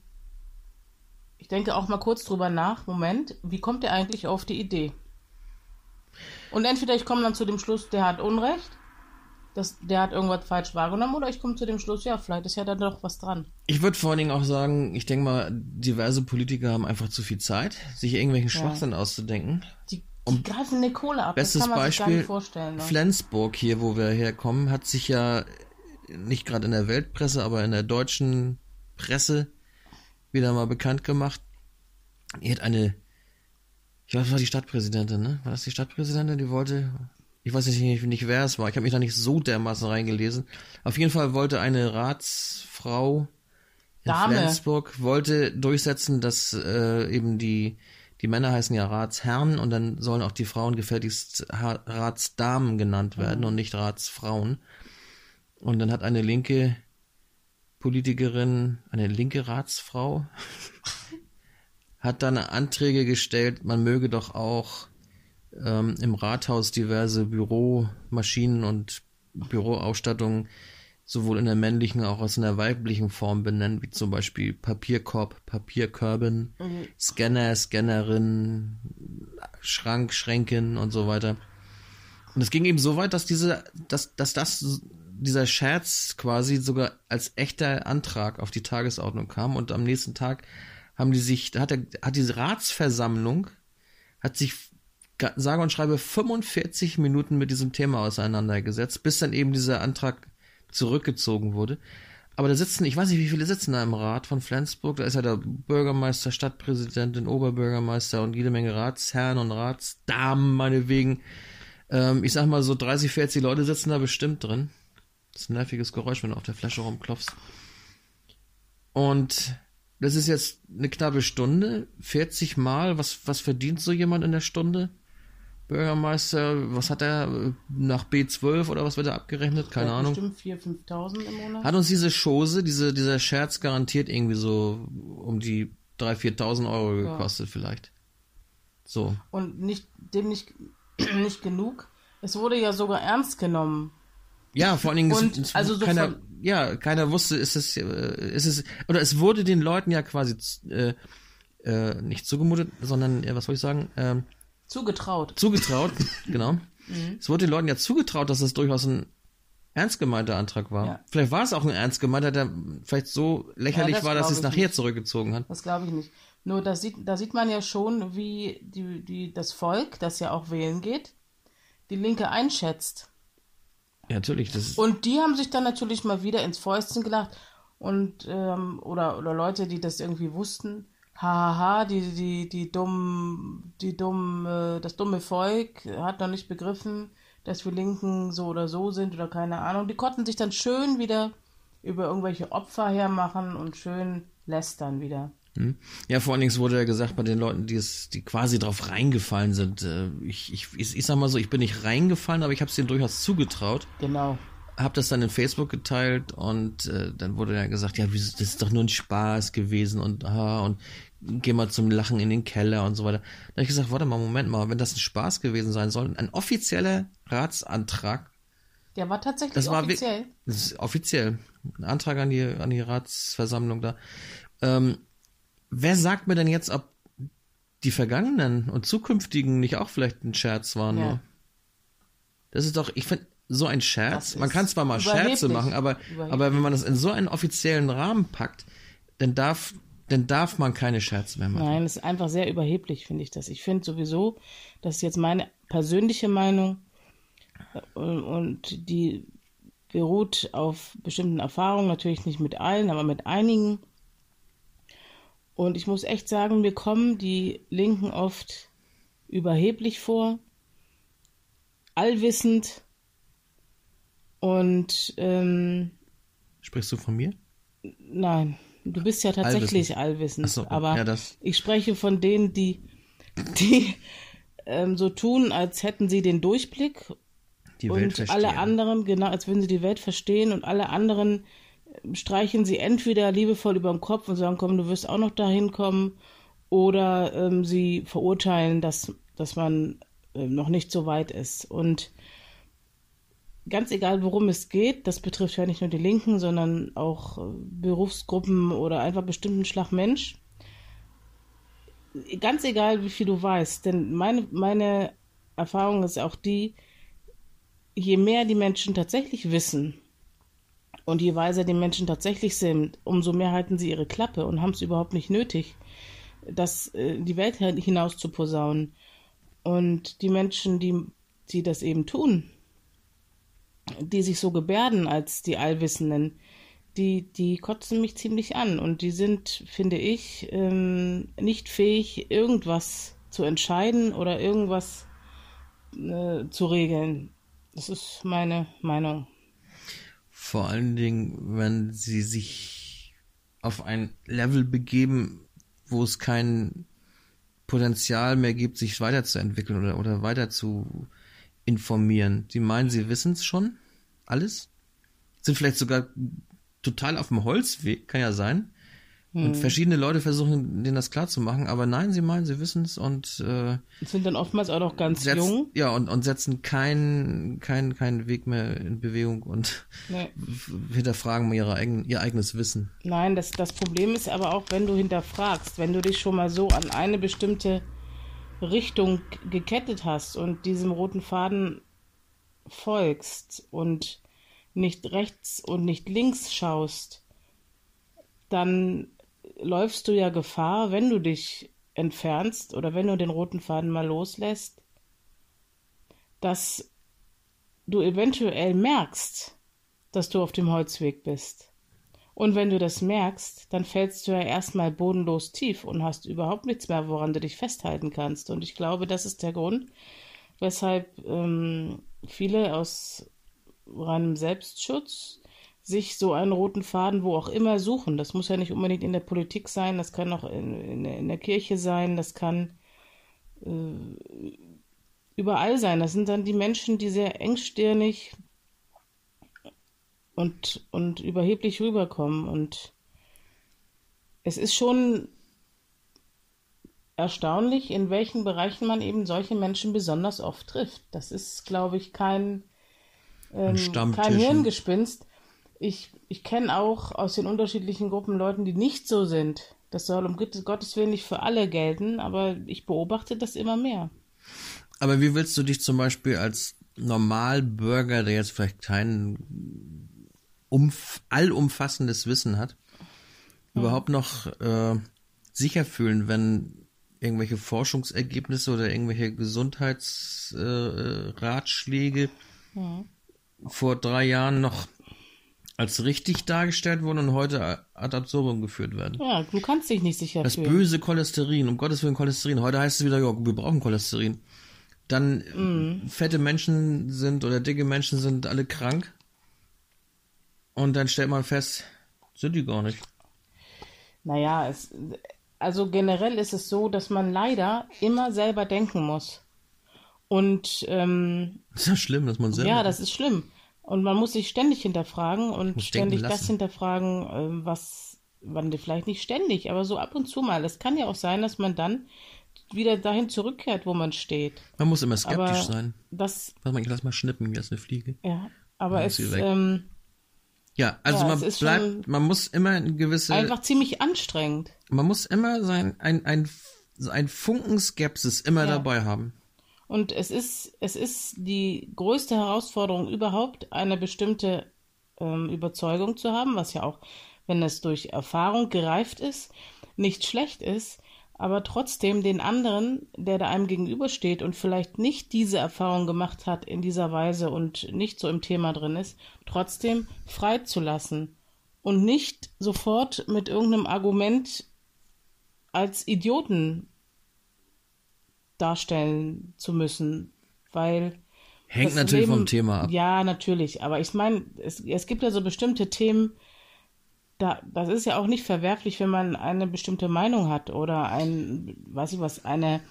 ich denke auch mal kurz drüber nach. Moment, wie kommt der eigentlich auf die Idee? Und entweder ich komme dann zu dem Schluss, der hat Unrecht, das, der hat irgendwas falsch wahrgenommen, oder ich komme zu dem Schluss, ja, vielleicht ist ja da doch was dran. Ich würde vor allen Dingen auch sagen, ich denke mal, diverse Politiker haben einfach zu viel Zeit, sich irgendwelchen Schwachsinn auszudenken. Die, die greifen eine Kohle ab, Bestes das kann man sich gar Beispiel, nicht vorstellen. Ne? Flensburg hier, wo wir herkommen, hat sich ja nicht gerade in der Weltpresse, aber in der deutschen Presse wieder mal bekannt gemacht. Hier hat eine, ich weiß, war die Stadtpräsidentin, ne? War das die Stadtpräsidentin, die wollte, ich weiß nicht, nicht wer es war, ich habe mich da nicht so dermaßen reingelesen. Auf jeden Fall wollte eine Ratsfrau in Dame. Flensburg wollte durchsetzen, dass äh, eben die die Männer heißen ja Ratsherren und dann sollen auch die Frauen gefälligst Ratsdamen genannt werden und nicht Ratsfrauen. Und dann hat eine linke Politikerin, eine linke Ratsfrau, [LAUGHS] hat dann Anträge gestellt, man möge doch auch ähm, im Rathaus diverse Büromaschinen und Büroausstattungen sowohl in der männlichen als auch in der weiblichen Form benennen, wie zum Beispiel Papierkorb, Papierkörben, Scanner, Scannerin, Schrank, Schränken und so weiter. Und es ging eben so weit, dass diese, dass, dass das, dieser Scherz quasi sogar als echter Antrag auf die Tagesordnung kam und am nächsten Tag haben die sich, hat, der, hat diese Ratsversammlung, hat sich sage und schreibe 45 Minuten mit diesem Thema auseinandergesetzt, bis dann eben dieser Antrag zurückgezogen wurde. Aber da sitzen, ich weiß nicht, wie viele sitzen da im Rat von Flensburg. Da ist ja der Bürgermeister, Stadtpräsidentin, Oberbürgermeister und jede Menge Ratsherren und Ratsdamen, meinetwegen. Ähm, ich sag mal, so 30, 40 Leute sitzen da bestimmt drin. Das ist ein nerviges Geräusch, wenn du auf der Flasche rumklopfst. Und das ist jetzt eine knappe Stunde, 40 Mal, was, was verdient so jemand in der Stunde? Bürgermeister, was hat er nach B12 oder was wird er abgerechnet? Keine Ahnung. Bestimmt 4.000, 5.000 im Monat. Hat uns diese Chose, diese, dieser Scherz garantiert irgendwie so um die 3.000, 4.000 Euro gekostet ja. vielleicht. So. Und nicht, dem nicht, [CLEARS THROAT] nicht genug. Es wurde ja sogar ernst genommen. Ja, vor allen Dingen, Und, es, es also so keiner, von- ja, keiner wusste, ist es, ist es, oder es wurde den Leuten ja quasi, äh, äh, nicht zugemutet, sondern, was soll ich sagen, ähm, Zugetraut. zugetraut, [LAUGHS] genau. Mhm. Es wurde den Leuten ja zugetraut, dass es durchaus ein ernst gemeinter Antrag war. Ja. Vielleicht war es auch ein ernst gemeinter, der vielleicht so lächerlich Ja, das war, dass sie es nachher nicht. zurückgezogen hat. Das glaube ich nicht. Nur da sieht, da sieht man ja schon, wie die, die, das Volk, das ja auch wählen geht, die Linke einschätzt. Ja, natürlich, das Und die haben sich dann natürlich mal wieder ins Fäustchen gelacht und ähm, oder, oder Leute, die das irgendwie wussten, hahaha, die, die, die dummen, die dummen, äh, das dumme Volk hat noch nicht begriffen, dass wir Linken so oder so sind oder keine Ahnung. Die konnten sich dann schön wieder über irgendwelche Opfer hermachen und schön lästern wieder. Hm? Ja, vor allen Dingen wurde ja gesagt bei den Leuten, die es, die quasi drauf reingefallen sind. Äh, ich, ich, ich, sag mal so, ich bin nicht reingefallen, aber ich habe es denen durchaus zugetraut. Genau. Hab das dann in Facebook geteilt und äh, dann wurde ja gesagt, ja, das ist doch nur ein Spaß gewesen und ah, und geh mal zum Lachen in den Keller und so weiter. Da habe ich gesagt, warte mal, Moment mal, wenn das ein Spaß gewesen sein soll, ein offizieller Ratsantrag, Der war tatsächlich das war offiziell. das ist offiziell, ein Antrag an die, an die Ratsversammlung da. Ähm, wer sagt mir denn jetzt, ob die vergangenen und zukünftigen nicht auch vielleicht ein Scherz waren? Ja. nur? Das ist doch, ich finde, so ein Scherz, man kann zwar mal. Scherze machen, aber, aber wenn man das in so einen offiziellen Rahmen packt, dann darf, dann darf man keine Scherze mehr machen. Nein, es ist einfach sehr überheblich, finde ich das. Ich finde sowieso, das ist jetzt meine persönliche Meinung äh, und, und die beruht auf bestimmten Erfahrungen, natürlich nicht mit allen, aber mit einigen. Und ich muss echt sagen, mir kommen die Linken oft überheblich vor, allwissend und ähm, Sprichst du von mir? Nein, du bist ja tatsächlich allwissend. Ach so, aber ja, das- ich spreche von denen, die, die ähm, so tun, als hätten sie den Durchblick Die Welt und verstehen. alle anderen, genau, als würden sie die Welt verstehen und alle anderen ähm, streichen sie entweder liebevoll über den Kopf und sagen, komm, du wirst auch noch dahin kommen, oder ähm, sie verurteilen, dass, dass man ähm, noch nicht so weit ist. Und ganz egal, worum es geht, das betrifft ja nicht nur die Linken, sondern auch äh, Berufsgruppen oder einfach bestimmten Schlag Mensch. Ganz egal, wie viel du weißt, denn meine, meine Erfahrung ist auch die, je mehr die Menschen tatsächlich wissen und je weiser die Menschen tatsächlich sind, umso mehr halten sie ihre Klappe und haben es überhaupt nicht nötig, das äh, die Welt hinaus zu posaunen. Und die Menschen, die, die das eben tun, die sich so gebärden als die Allwissenden, die, die kotzen mich ziemlich an und die sind, finde ich, ähm, nicht fähig, irgendwas zu entscheiden oder irgendwas äh, zu regeln. Das ist meine Meinung. Vor allen Dingen, wenn sie sich auf ein Level begeben, wo es kein Potenzial mehr gibt, sich weiterzuentwickeln oder, oder weiter zu informieren. Sie meinen, sie wissen es schon? Alles? Sind vielleicht sogar total auf dem Holzweg, kann ja sein. Und verschiedene Leute versuchen, denen das klarzumachen, aber nein, sie meinen, sie wissen es und äh, Sind dann oftmals auch noch ganz setzen, jung. ja, und, und setzen keinen keinen keinen Weg mehr in Bewegung und Nee. hinterfragen ihre eigen, ihr eigenes Wissen. Nein, das, das Problem ist aber auch, wenn du hinterfragst, wenn du dich schon mal so an eine bestimmte Richtung gekettet hast und diesem roten Faden folgst und nicht rechts und nicht links schaust, dann läufst du ja Gefahr, wenn du dich entfernst oder wenn du den roten Faden mal loslässt, dass du eventuell merkst, dass du auf dem Holzweg bist. Und wenn du das merkst, dann fällst du ja erstmal bodenlos tief und hast überhaupt nichts mehr, woran du dich festhalten kannst. Und ich glaube, das ist der Grund, weshalb ähm, viele aus reinem Selbstschutz sich so einen roten Faden wo auch immer suchen. Das muss ja nicht unbedingt in der Politik sein, das kann auch in, in, in der Kirche sein, das kann äh, überall sein. Das sind dann die Menschen, die sehr engstirnig und, und überheblich rüberkommen. Und es ist schon erstaunlich, in welchen Bereichen man eben solche Menschen besonders oft trifft. Das ist, glaube ich, kein, ähm, kein Hirngespinst. Ich, ich kenne auch aus den unterschiedlichen Gruppen Leuten, die nicht so sind. Das soll um Gottes Willen nicht für alle gelten, aber ich beobachte das immer mehr. Aber wie willst du dich zum Beispiel als Normalbürger, der jetzt vielleicht kein umf allumfassendes Wissen hat, hm. überhaupt noch äh, sicher fühlen, wenn irgendwelche Forschungsergebnisse oder irgendwelche Gesundheitsratschläge äh, hm. vor drei Jahren noch als richtig dargestellt wurden und heute ad absurdum geführt werden. Ja, du kannst dich nicht sicher Das fühlen. böse Cholesterin, um Gottes Willen Cholesterin. Heute heißt es wieder, ja, wir brauchen Cholesterin. Dann mm. fette Menschen sind oder dicke Menschen sind alle krank. Und dann stellt man fest, sind die gar nicht. Naja, es, also generell ist es so, dass man leider immer selber denken muss. Und ähm, das ist ja schlimm, dass man selber. Ja, das ist schlimm. Und man muss sich ständig hinterfragen und ständig das hinterfragen, ähm, was man vielleicht nicht ständig, aber so ab und zu mal. Es kann ja auch sein, dass man dann wieder dahin zurückkehrt, wo man steht. Man muss immer skeptisch aber sein. Das, Warte mal, ich lass mal schnippen, wie als eine Fliege. Ja, aber es, ähm, ja, also ja, man bleibt, man muss immer ein gewisse. Einfach ziemlich anstrengend. Man muss immer sein, ein, ein, ein Funken Skepsis immer ja. dabei haben. Und es ist, es ist die größte Herausforderung überhaupt, eine bestimmte ähm, Überzeugung zu haben, was ja auch, wenn es durch Erfahrung gereift ist, nicht schlecht ist, aber trotzdem den anderen, der da einem gegenübersteht und vielleicht nicht diese Erfahrung gemacht hat in dieser Weise und nicht so im Thema drin ist, trotzdem freizulassen und nicht sofort mit irgendeinem Argument als Idioten darstellen zu müssen, weil hängt natürlich Leben, vom Thema ab. Ja, natürlich, aber ich meine, es, es gibt ja so bestimmte Themen, da, das ist ja auch nicht verwerflich, wenn man eine bestimmte Meinung hat oder ein, weiß ich was, eine,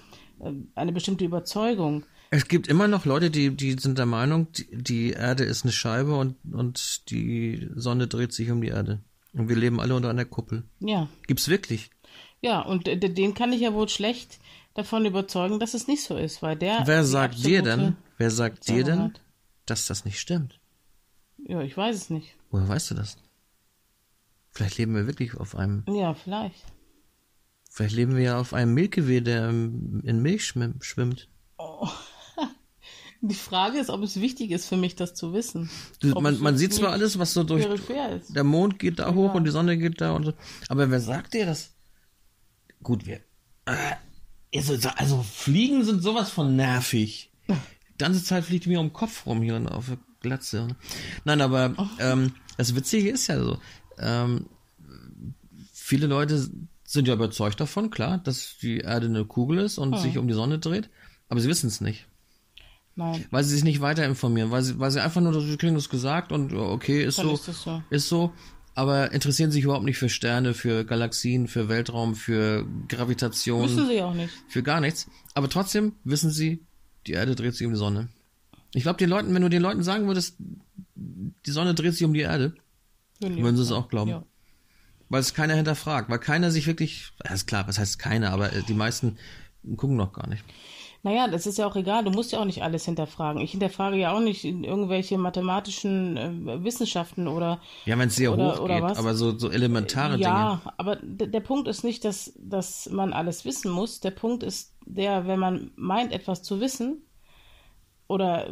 äh, eine bestimmte Überzeugung. Es gibt immer noch Leute, die, die sind der Meinung, die, die Erde ist eine Scheibe und, und die Sonne dreht sich um die Erde. Und wir leben alle unter einer Kuppel. Ja. Gibt's wirklich. Ja, und den kann ich ja wohl schlecht davon überzeugen, dass es nicht so ist, weil der. Wer sagt dir denn, wer sagt dir denn, dass das nicht stimmt? Ja, ich weiß es nicht. Woher weißt du das? Vielleicht leben wir wirklich auf einem. Ja, vielleicht. Vielleicht leben wir ja auf einem Milchgewehr, der in Milch schwimmt. Oh. [LAUGHS] Die Frage ist, ob es wichtig ist für mich, das zu wissen. Du, man, man sieht zwar alles, was so durch. Der Mond geht da hoch ja. und die Sonne geht da und so. Aber wer sagt dir das? Gut, wir. Äh, also, also Fliegen sind sowas von nervig. [LAUGHS] Die ganze Zeit fliegt mir um den Kopf rum hier auf der Glatze. Nein, aber ähm, das Witzige ist ja so, ähm, viele Leute sind ja überzeugt davon, klar, dass die Erde eine Kugel ist und oh. sich um die Sonne dreht, aber sie wissen es nicht. Nein. Weil sie sich nicht weiter informieren, weil sie, weil sie einfach nur, sie kriegen das gesagt und okay, ist so, ist so, ist so, aber interessieren sich überhaupt nicht für Sterne, für Galaxien, für Weltraum, für Gravitation. Wissen sie auch nicht. Für gar nichts. Aber trotzdem wissen sie, die Erde dreht sich um die Sonne. Ich glaube, den Leuten, wenn du den Leuten sagen würdest, die Sonne dreht sich um die Erde, würden, würden sie es auch glauben. Ja. Weil es keiner hinterfragt, weil keiner sich wirklich, ja, ist klar, was heißt keiner, aber die meisten gucken noch gar nicht. Naja, das ist ja auch egal. Du musst ja auch nicht alles hinterfragen. Ich hinterfrage ja auch nicht irgendwelche mathematischen äh, Wissenschaften oder. Ja, wenn es sehr oder, hoch geht, aber so, so elementare ja, Dinge. Ja, aber der Punkt ist nicht, dass, dass man alles wissen muss. Der Punkt ist der, wenn man meint, etwas zu wissen, oder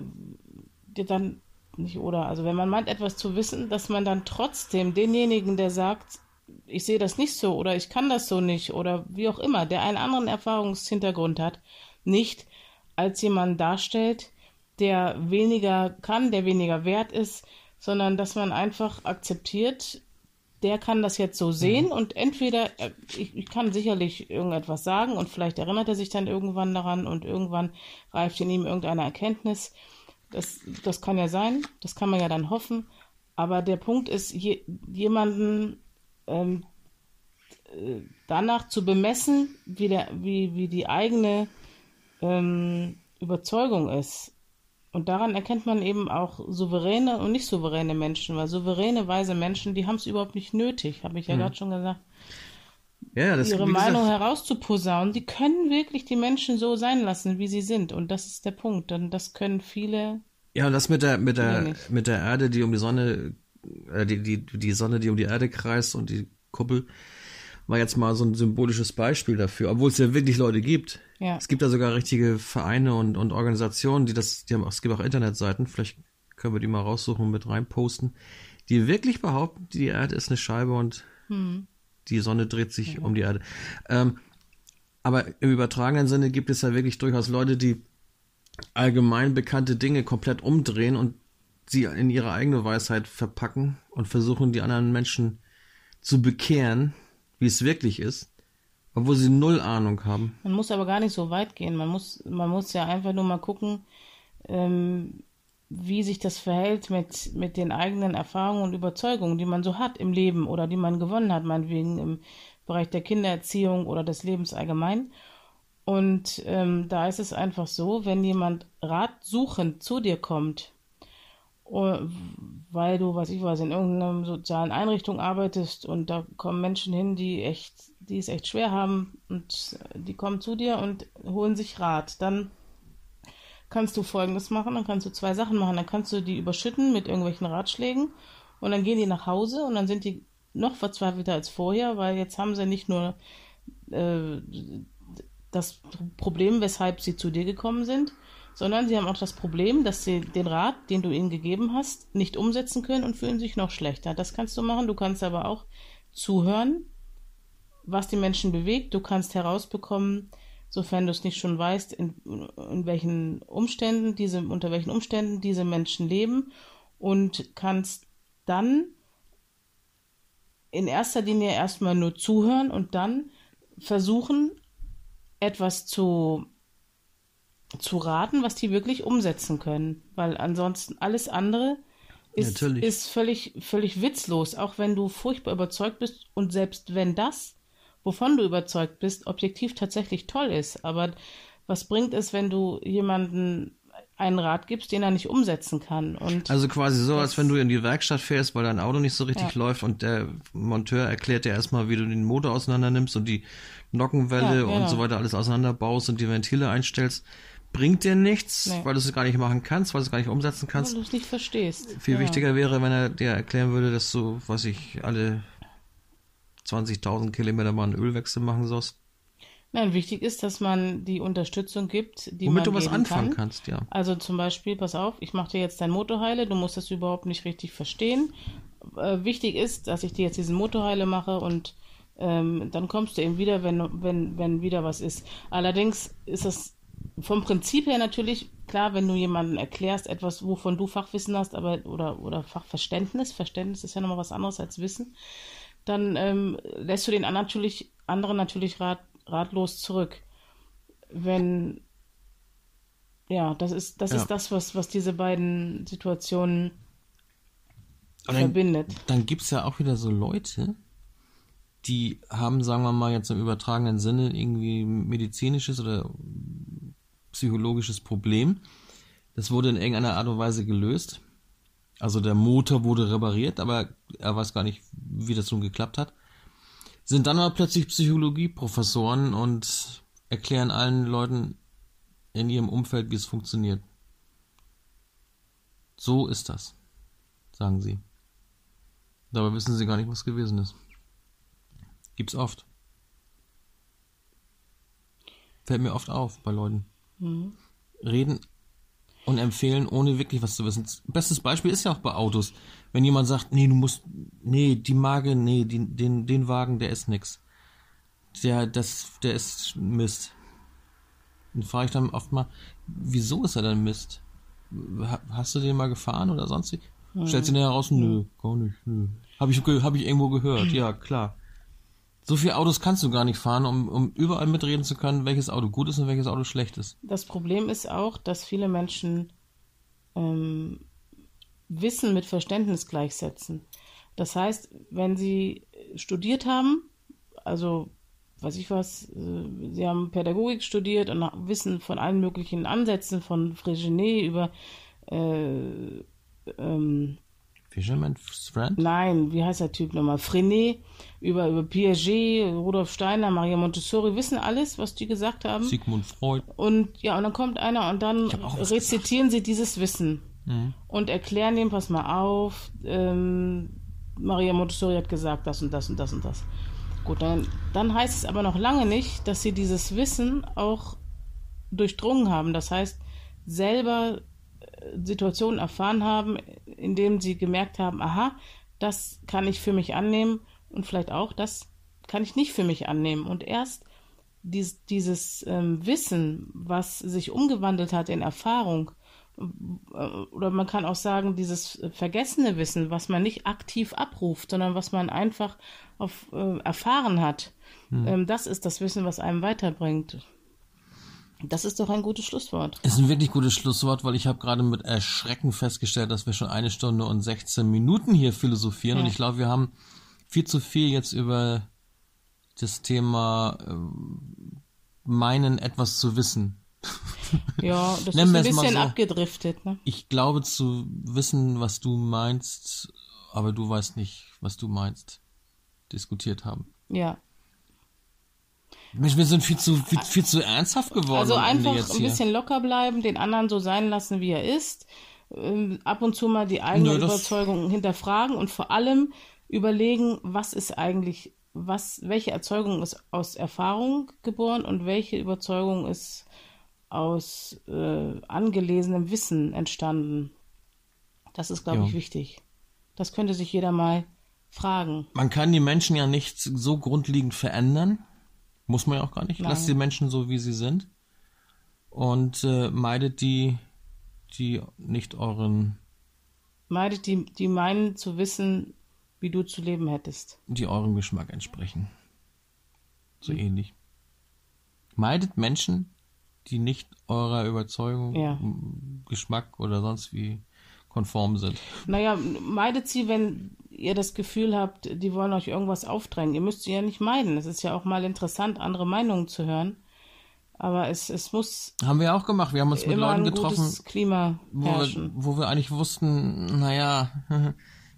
dann nicht oder, also wenn man meint, etwas zu wissen, dass man dann trotzdem denjenigen, der sagt, ich sehe das nicht so oder ich kann das so nicht oder wie auch immer, der einen anderen Erfahrungshintergrund hat, nicht als jemand darstellt, der weniger kann, der weniger wert ist, sondern dass man einfach akzeptiert, der kann das jetzt so sehen mhm. und entweder, äh, ich, ich, kann sicherlich irgendetwas sagen und vielleicht erinnert er sich dann irgendwann daran und irgendwann reift in ihm irgendeine Erkenntnis. Das, das kann ja sein, das kann man ja dann hoffen, Aber der Punkt ist, je, jemanden ähm, äh, danach zu bemessen, wie, der, wie, wie die eigene ähm, Überzeugung ist. Und daran erkennt man eben auch souveräne und nicht souveräne Menschen, weil souveräne, weise Menschen, die haben es überhaupt nicht nötig, habe ich ja mhm. gerade schon gesagt. Ja, das, ihre Meinung gesagt, herauszuposaunen. Die können wirklich die Menschen so sein lassen, wie sie sind. Und das ist der Punkt. Und das können viele. Ja, und das mit der, mit der, mit der Erde, die um die Sonne, äh, die, die, die Sonne, die um die Erde kreist und die Kuppel, war jetzt mal so ein symbolisches Beispiel dafür, obwohl es ja wirklich Leute gibt. Ja. Es gibt da sogar richtige Vereine und, und Organisationen, die das, die haben, es gibt auch Internetseiten, vielleicht können wir die mal raussuchen und mit reinposten, die wirklich behaupten, die Erde ist eine Scheibe und hm. Die Sonne dreht sich ja. um die Erde. Ähm, aber im übertragenen Sinne gibt es ja wirklich durchaus Leute, die allgemein bekannte Dinge komplett umdrehen und sie in ihre eigene Weisheit verpacken und versuchen, die anderen Menschen zu bekehren wie es wirklich ist, obwohl sie null Ahnung haben. Man muss aber gar nicht so weit gehen. Man muss, man muss ja einfach nur mal gucken, ähm, wie sich das verhält mit, mit den eigenen Erfahrungen und Überzeugungen, die man so hat im Leben oder die man gewonnen hat, meinetwegen im Bereich der Kindererziehung oder des Lebens allgemein. Und ähm, da ist es einfach so, wenn jemand ratsuchend zu dir kommt, Oh, weil du, was ich weiß, in irgendeiner sozialen Einrichtung arbeitest und da kommen Menschen hin, die echt, die es echt schwer haben und die kommen zu dir und holen sich Rat. Dann kannst du Folgendes machen, dann kannst du zwei Sachen machen. Dann kannst du die überschütten mit irgendwelchen Ratschlägen und dann gehen die nach Hause und dann sind die noch verzweifelter als vorher, weil jetzt haben sie nicht nur äh, das Problem, weshalb sie zu dir gekommen sind, sondern sie haben auch das Problem, dass sie den Rat, den du ihnen gegeben hast, nicht umsetzen können und fühlen sich noch schlechter. Das kannst du machen. Du kannst aber auch zuhören, was die Menschen bewegt. Du kannst herausbekommen, sofern du es nicht schon weißt, in, in welchen Umständen diese, unter welchen Umständen diese Menschen leben und kannst dann in erster Linie erstmal nur zuhören und dann versuchen, etwas zu zu raten, was die wirklich umsetzen können. Weil ansonsten alles andere ist, ist völlig, völlig witzlos, auch wenn du furchtbar überzeugt bist und selbst wenn das, wovon du überzeugt bist, objektiv tatsächlich toll ist. Aber was bringt es, wenn du jemanden einen Rat gibst, den er nicht umsetzen kann. Und also quasi so, als wenn du in die Werkstatt fährst, weil dein Auto nicht so richtig ja. läuft und der Monteur erklärt dir erstmal, wie du den Motor auseinander nimmst und die Nockenwelle ja, genau. und so weiter alles auseinanderbaust und die Ventile einstellst bringt dir nichts, nee. weil du es gar nicht machen kannst, weil du es gar nicht umsetzen kannst. Weil du es nicht verstehst. Viel ja. wichtiger wäre, wenn er dir erklären würde, dass du, was ich, alle 20.000 Kilometer mal einen Ölwechsel machen sollst. Nein, wichtig ist, dass man die Unterstützung gibt, die Womit man du was anfangen kann. kannst, ja. Also zum Beispiel, pass auf, ich mache dir jetzt dein Motorheile, du musst das überhaupt nicht richtig verstehen. Äh, wichtig ist, dass ich dir jetzt diesen Motorheile mache und ähm, dann kommst du eben wieder, wenn, wenn, wenn wieder was ist. Allerdings ist das vom Prinzip her natürlich klar, wenn du jemandem erklärst, etwas, wovon du Fachwissen hast, aber oder, oder Fachverständnis, Verständnis ist ja nochmal was anderes als Wissen, dann ähm, lässt du den anderen natürlich, anderen natürlich rat, ratlos zurück. Wenn ja, das ist, das ja. ist das, was, was diese beiden Situationen dann, verbindet. Dann gibt es ja auch wieder so Leute, die haben, sagen wir mal, jetzt im übertragenen Sinne irgendwie medizinisches oder psychologisches Problem. Das wurde in irgendeiner Art und Weise gelöst. Also der Motor wurde repariert, aber er weiß gar nicht, wie das nun geklappt hat. Sind dann aber plötzlich Psychologieprofessoren und erklären allen Leuten in ihrem Umfeld, wie es funktioniert. So ist das, sagen sie. Dabei wissen sie gar nicht, was gewesen ist. Gibt's oft. Fällt mir oft auf bei Leuten. Mhm. Reden und empfehlen, ohne wirklich was zu wissen. Bestes Beispiel ist ja auch bei Autos. Wenn jemand sagt, nee, du musst, nee, die Marke, nee, die, den, den Wagen, der ist nix. Der, das, der ist Mist. Dann frage ich dann oft mal, wieso ist er denn Mist? Hast du den mal gefahren oder sonst? Mhm. Stellt sich nachher heraus, nö, gar nicht, nö. Habe ich, hab ich irgendwo gehört, ja, klar. So viele Autos kannst du gar nicht fahren, um, um überall mitreden zu können, welches Auto gut ist und welches Auto schlecht ist. Das Problem ist auch, dass viele Menschen ähm, Wissen mit Verständnis gleichsetzen. Das heißt, wenn Sie studiert haben, also weiß ich was, äh, Sie haben Pädagogik studiert und wissen von allen möglichen Ansätzen, von Frégenet über äh, ähm, Fisherman's Friend? Nein, wie heißt der Typ nochmal? Frenet, über, über Piaget, Rudolf Steiner, Maria Montessori, wissen alles, was die gesagt haben. Sigmund Freud. Und ja, und dann kommt einer und dann rezitieren sie dieses Wissen Mhm. und erklären dem, pass mal auf, ähm, Maria Montessori hat gesagt, das und das und das und das. Gut, dann, dann heißt es aber noch lange nicht, dass sie dieses Wissen auch durchdrungen haben. Das heißt, selber Situationen erfahren haben, in denen sie gemerkt haben, aha, das kann ich für mich annehmen und vielleicht auch, das kann ich nicht für mich annehmen. Und erst dies, dieses ähm, Wissen, was sich umgewandelt hat in Erfahrung, äh, oder man kann auch sagen, dieses vergessene Wissen, was man nicht aktiv abruft, sondern was man einfach auf, äh, erfahren hat, ähm, das ist das Wissen, was einem weiterbringt. Das ist doch ein gutes Schlusswort. Ist ein wirklich gutes Schlusswort, weil ich habe gerade mit Erschrecken festgestellt, dass wir schon eine Stunde und 16 Minuten hier philosophieren Ja. und ich glaube, wir haben viel zu viel jetzt über das Thema ähm, meinen, etwas zu wissen. [LAUGHS] Ja, das ist ein es bisschen so. abgedriftet. Ne? Ich glaube zu wissen, was du meinst, aber du weißt nicht, was du meinst, diskutiert haben. Ja, Mensch, wir sind viel zu, viel, viel zu ernsthaft geworden. also einfach ein bisschen locker bleiben, den anderen so sein lassen, wie er ist. Ähm, ab und zu mal die eigene Nö, Überzeugung hinterfragen und vor allem überlegen, was ist eigentlich, was, welche Erzeugung ist aus Erfahrung geboren und welche Überzeugung ist aus äh, angelesenem Wissen entstanden. Das ist, glaube Ja. ich, wichtig. Das könnte sich jeder mal fragen. Man kann die Menschen ja nicht so grundlegend verändern. Muss man ja auch gar nicht. Nein. Lasst die Menschen so, wie sie sind. Und äh, meidet die, die nicht euren, Meidet die, die meinen zu wissen, wie du zu leben hättest. die eurem Geschmack entsprechen. So ähnlich. Meidet Menschen, die nicht eurer Überzeugung, Ja. Geschmack oder sonst wie konform sind. Naja, meidet sie, wenn ihr das Gefühl habt, die wollen euch irgendwas aufdrängen. Ihr müsst sie ja nicht meiden. Es ist ja auch mal interessant, andere Meinungen zu hören. Aber es, es muss Haben wir auch gemacht. Wir haben uns mit Leuten getroffen, Klima wo wir, wo wir eigentlich wussten, naja, [LAUGHS]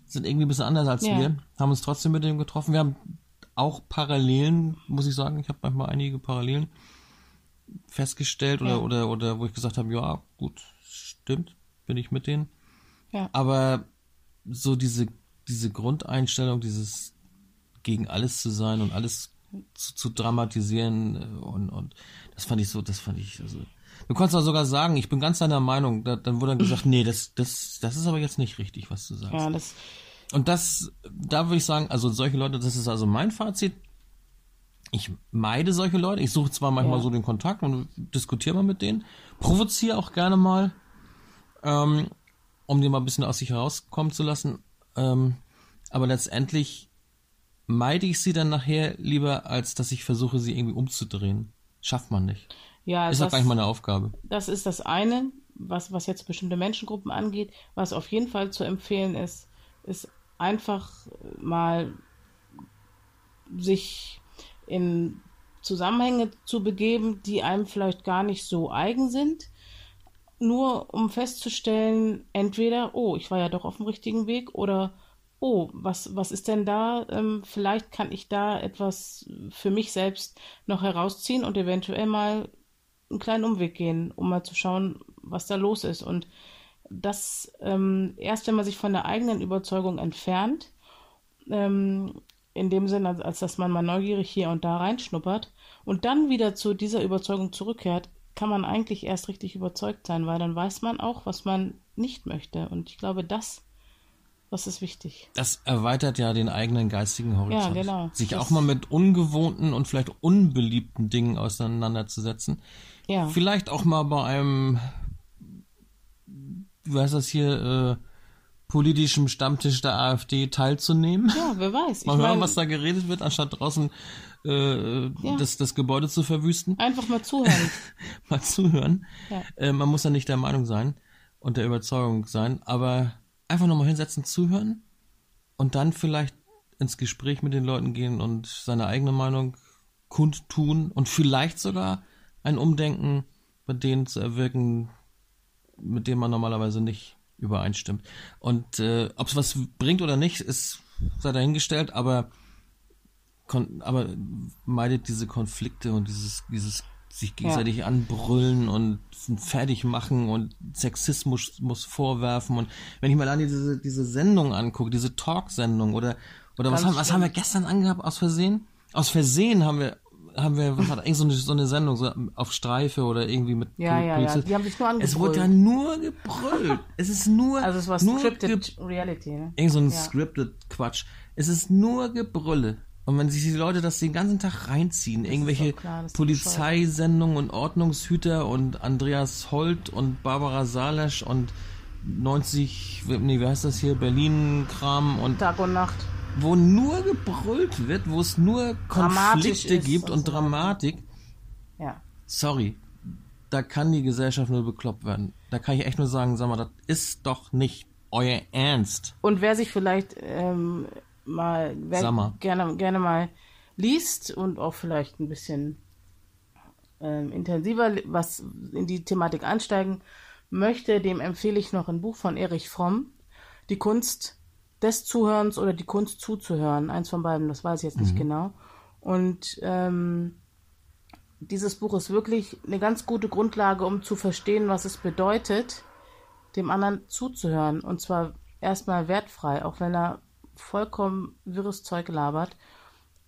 sind irgendwie ein bisschen anders als Ja. wir, haben uns trotzdem mit dem getroffen. Wir haben auch Parallelen, muss ich sagen, ich habe manchmal einige Parallelen festgestellt oder, Ja. oder, oder wo ich gesagt habe, ja, gut, stimmt, bin ich mit denen. Ja. Aber so diese, diese Grundeinstellung, dieses gegen alles zu sein und alles zu, zu dramatisieren äh, und, und das fand ich so, das fand ich, also, du konntest auch sogar sagen, ich bin ganz deiner Meinung, da, dann wurde dann gesagt, nee, das, das, das ist aber jetzt nicht richtig, was du sagst. Ja, das, Und das, da würde ich sagen, also solche Leute, das ist also mein Fazit. Ich meide solche Leute. Ich suche zwar manchmal Ja. so den Kontakt und diskutiere mal mit denen, provoziere auch gerne mal, ähm, um die mal ein bisschen aus sich herauskommen zu lassen. Ähm, aber letztendlich meide ich sie dann nachher lieber, als dass ich versuche, sie irgendwie umzudrehen. Schafft man nicht. ja, Ist auch das, gar nicht meine Aufgabe. das ist das eine, was, was jetzt bestimmte Menschengruppen angeht. Was auf jeden Fall zu empfehlen ist, ist einfach mal sich in Zusammenhänge zu begeben, die einem vielleicht gar nicht so eigen sind, nur um festzustellen, entweder, oh, ich war ja doch auf dem richtigen Weg oder oh, was, was ist denn da? Ähm, vielleicht kann ich da etwas für mich selbst noch herausziehen und eventuell mal einen kleinen Umweg gehen, um mal zu schauen, was da los ist. Und das ähm, erst, wenn man sich von der eigenen Überzeugung entfernt, ähm, in dem Sinne, als, als dass man mal neugierig hier und da reinschnuppert und dann wieder zu dieser Überzeugung zurückkehrt, kann man eigentlich erst richtig überzeugt sein, weil dann weiß man auch, was man nicht möchte. Und ich glaube, das, das ist wichtig. Das erweitert ja den eigenen geistigen Horizont. Ja, genau. Sich Das- auch mal mit ungewohnten und vielleicht unbeliebten Dingen auseinanderzusetzen. Ja, Vielleicht auch mal bei einem, wie heißt das hier, äh, politischem Stammtisch der AfD teilzunehmen. ja wer weiß. [LAUGHS] Ich Mal hören, mein, was da geredet wird, anstatt draußen äh, Ja. das, das Gebäude zu verwüsten. einfach mal zuhören. [LAUGHS] Mal zuhören. Ja. Äh, man muss ja nicht der Meinung sein und der Überzeugung sein, aber einfach nochmal hinsetzen, zuhören und dann vielleicht ins Gespräch mit den Leuten gehen und seine eigene Meinung kundtun und vielleicht sogar ein Umdenken bei denen zu erwirken, mit denen man normalerweise nicht übereinstimmt. Und äh, ob es was bringt oder nicht, ist sei dahingestellt, aber aber meidet diese Konflikte und dieses dieses sich gegenseitig ja. anbrüllen und fertig machen und Sexismus muss vorwerfen und wenn ich mal an diese diese Sendung angucke, diese Talk-Sendung oder oder was haben, was haben wir gestern angehabt aus Versehen? Aus Versehen haben wir haben wir, was hat eigentlich so eine, so eine Sendung, so auf Streife oder irgendwie mit Ja, ja, ja. Die haben sich nur angebrüllt. Es wurde ja nur gebrüllt. Es ist nur. [LAUGHS] Also es war nur scripted Reality, ne? Irgend so ein Ja. scripted Quatsch. Es ist nur Gebrülle. Und wenn sich die Leute das den ganzen Tag reinziehen, irgendwelche klar, das ist Polizeisendungen und Ordnungshüter und Andreas Holt und Barbara Salesch und 90, nee, wie heißt das hier, Berlin-Kram und Tag und Nacht. Wo nur gebrüllt wird, wo es nur Konflikte gibt und so. Dramatik. Ja. Sorry, da kann die Gesellschaft nur bekloppt werden. Da kann ich echt nur sagen, sag mal, das ist doch nicht euer Ernst. Und wer sich vielleicht ähm, mal, mal. gerne, gerne mal liest und auch vielleicht ein bisschen ähm, intensiver was in die Thematik einsteigen möchte, dem empfehle ich noch ein Buch von Erich Fromm, Die Kunst des Zuhörens oder die Kunst zuzuhören. Eins von beiden, das weiß ich jetzt nicht genau. Und ähm, dieses Buch ist wirklich eine ganz gute Grundlage, um zu verstehen, was es bedeutet, dem anderen zuzuhören. Und zwar erstmal wertfrei, auch wenn er vollkommen wirres Zeug labert,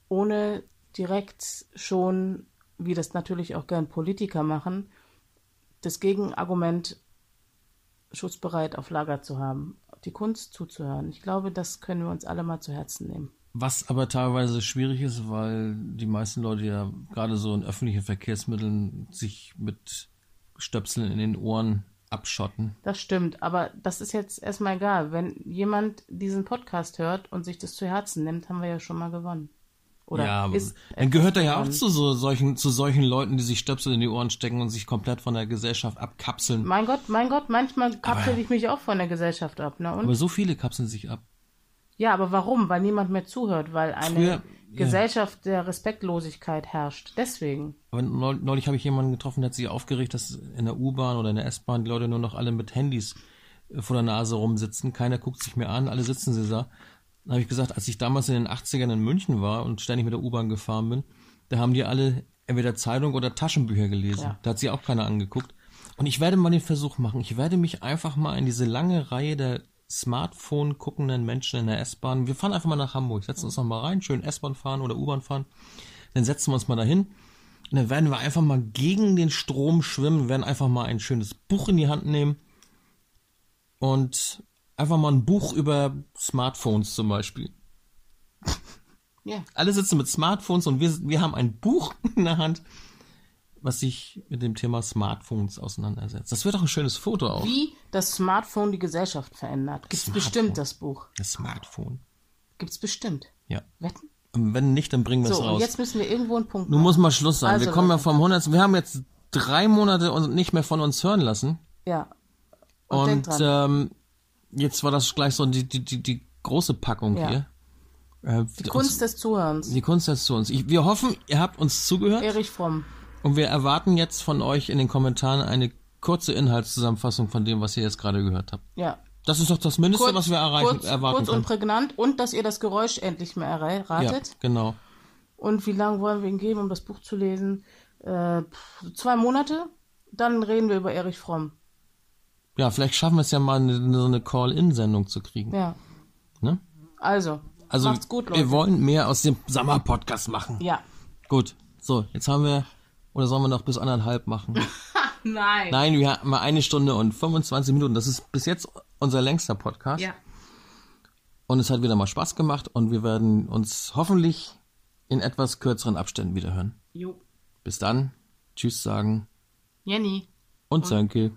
ohne direkt schon, wie das natürlich auch gern Politiker machen, das Gegenargument schutzbereit auf Lager zu haben, die Kunst zuzuhören. Ich glaube, das können wir uns alle mal zu Herzen nehmen. Was aber teilweise schwierig ist, weil die meisten Leute ja gerade so in öffentlichen Verkehrsmitteln sich mit Stöpseln in den Ohren abschotten. Das stimmt, aber das ist jetzt erstmal egal. Wenn jemand diesen Podcast hört und sich das zu Herzen nimmt, haben wir ja schon mal gewonnen. Oder ja, ist dann gehört er ja auch gewonnen. zu so solchen, zu solchen Leuten, die sich Stöpsel in die Ohren stecken und sich komplett von der Gesellschaft abkapseln. Mein Gott, mein Gott, manchmal kapsel Aber- ich mich auch von der Gesellschaft ab. Ne? Und? Aber so viele kapseln sich ab. ja, aber warum? Weil niemand mehr zuhört, weil eine Früher- ja. Gesellschaft der Respektlosigkeit herrscht. Deswegen. Aber neu- neulich habe ich jemanden getroffen, der hat sich aufgeregt, dass in der U-Bahn oder in der S-Bahn die Leute nur noch alle mit Handys äh, vor der Nase rumsitzen. Keiner guckt sich mehr an, alle sitzen sie da. Dann habe ich gesagt, als ich damals in den 80ern in München war und ständig mit der U-Bahn gefahren bin, da haben die alle entweder Zeitung oder Taschenbücher gelesen. Ja. Da hat sich auch keiner angeguckt. Und ich werde mal den Versuch machen. Ich werde mich einfach mal in diese lange Reihe der Smartphone guckenden Menschen in der S-Bahn. Wir fahren einfach mal nach Hamburg, setzen uns noch mal rein, schön S-Bahn fahren oder U-Bahn fahren. Dann setzen wir uns mal dahin. Und dann werden wir einfach mal gegen den Strom schwimmen, werden einfach mal ein schönes Buch in die Hand nehmen und einfach mal ein Buch über Smartphones zum Beispiel. [LAUGHS] Ja. Alle sitzen mit Smartphones und wir, wir haben ein Buch [LAUGHS] in der Hand, was sich mit dem Thema Smartphones auseinandersetzt. Das wird doch ein schönes Foto auch. Wie das Smartphone die Gesellschaft verändert. Gibt's Smartphone. bestimmt das Buch. Das Smartphone. Gibt's bestimmt. Ja. Wetten? Und wenn nicht, dann bringen wir es So, und raus. jetzt müssen wir irgendwo einen Punkt Nun muss mal Schluss sein. Also, wir kommen ja vom 100. Wir haben jetzt drei Monate nicht mehr von uns hören lassen. Ja. Und, denk Und dran. ähm, jetzt war das gleich so die, die, die, die große Packung Ja. hier. Äh, die Kunst des Zuhörens. die Kunst ist zu uns. Ich, wir hoffen, ihr habt uns zugehört Erich Fromm. und wir erwarten jetzt von euch in den Kommentaren eine kurze Inhaltszusammenfassung von dem, was ihr jetzt gerade gehört habt. Ja. Das ist doch das Mindeste, was wir erreichen, kurz, erwarten kurz und können. prägnant und dass ihr das Geräusch endlich mehr erra- Ja, genau. Und wie lange wollen wir ihm geben, um das Buch zu lesen? Äh, zwei Monate? Dann reden wir über Erich Fromm. Ja, vielleicht schaffen wir es ja mal, eine, so eine Call-In-Sendung zu kriegen. Ja. Ne? Also, Also, macht's gut, Leute. wir wollen mehr aus dem Sommer-Podcast machen. ja. Gut, so, jetzt haben wir, oder sollen wir noch bis anderthalb machen? [LAUGHS] Nein. Nein, wir haben mal eine Stunde und 25 Minuten. Das ist bis jetzt unser längster Podcast. Ja. Und es hat wieder mal Spaß gemacht und wir werden uns hoffentlich in etwas kürzeren Abständen wieder hören. Jo. Bis dann, tschüss sagen Jenny. und Sönke.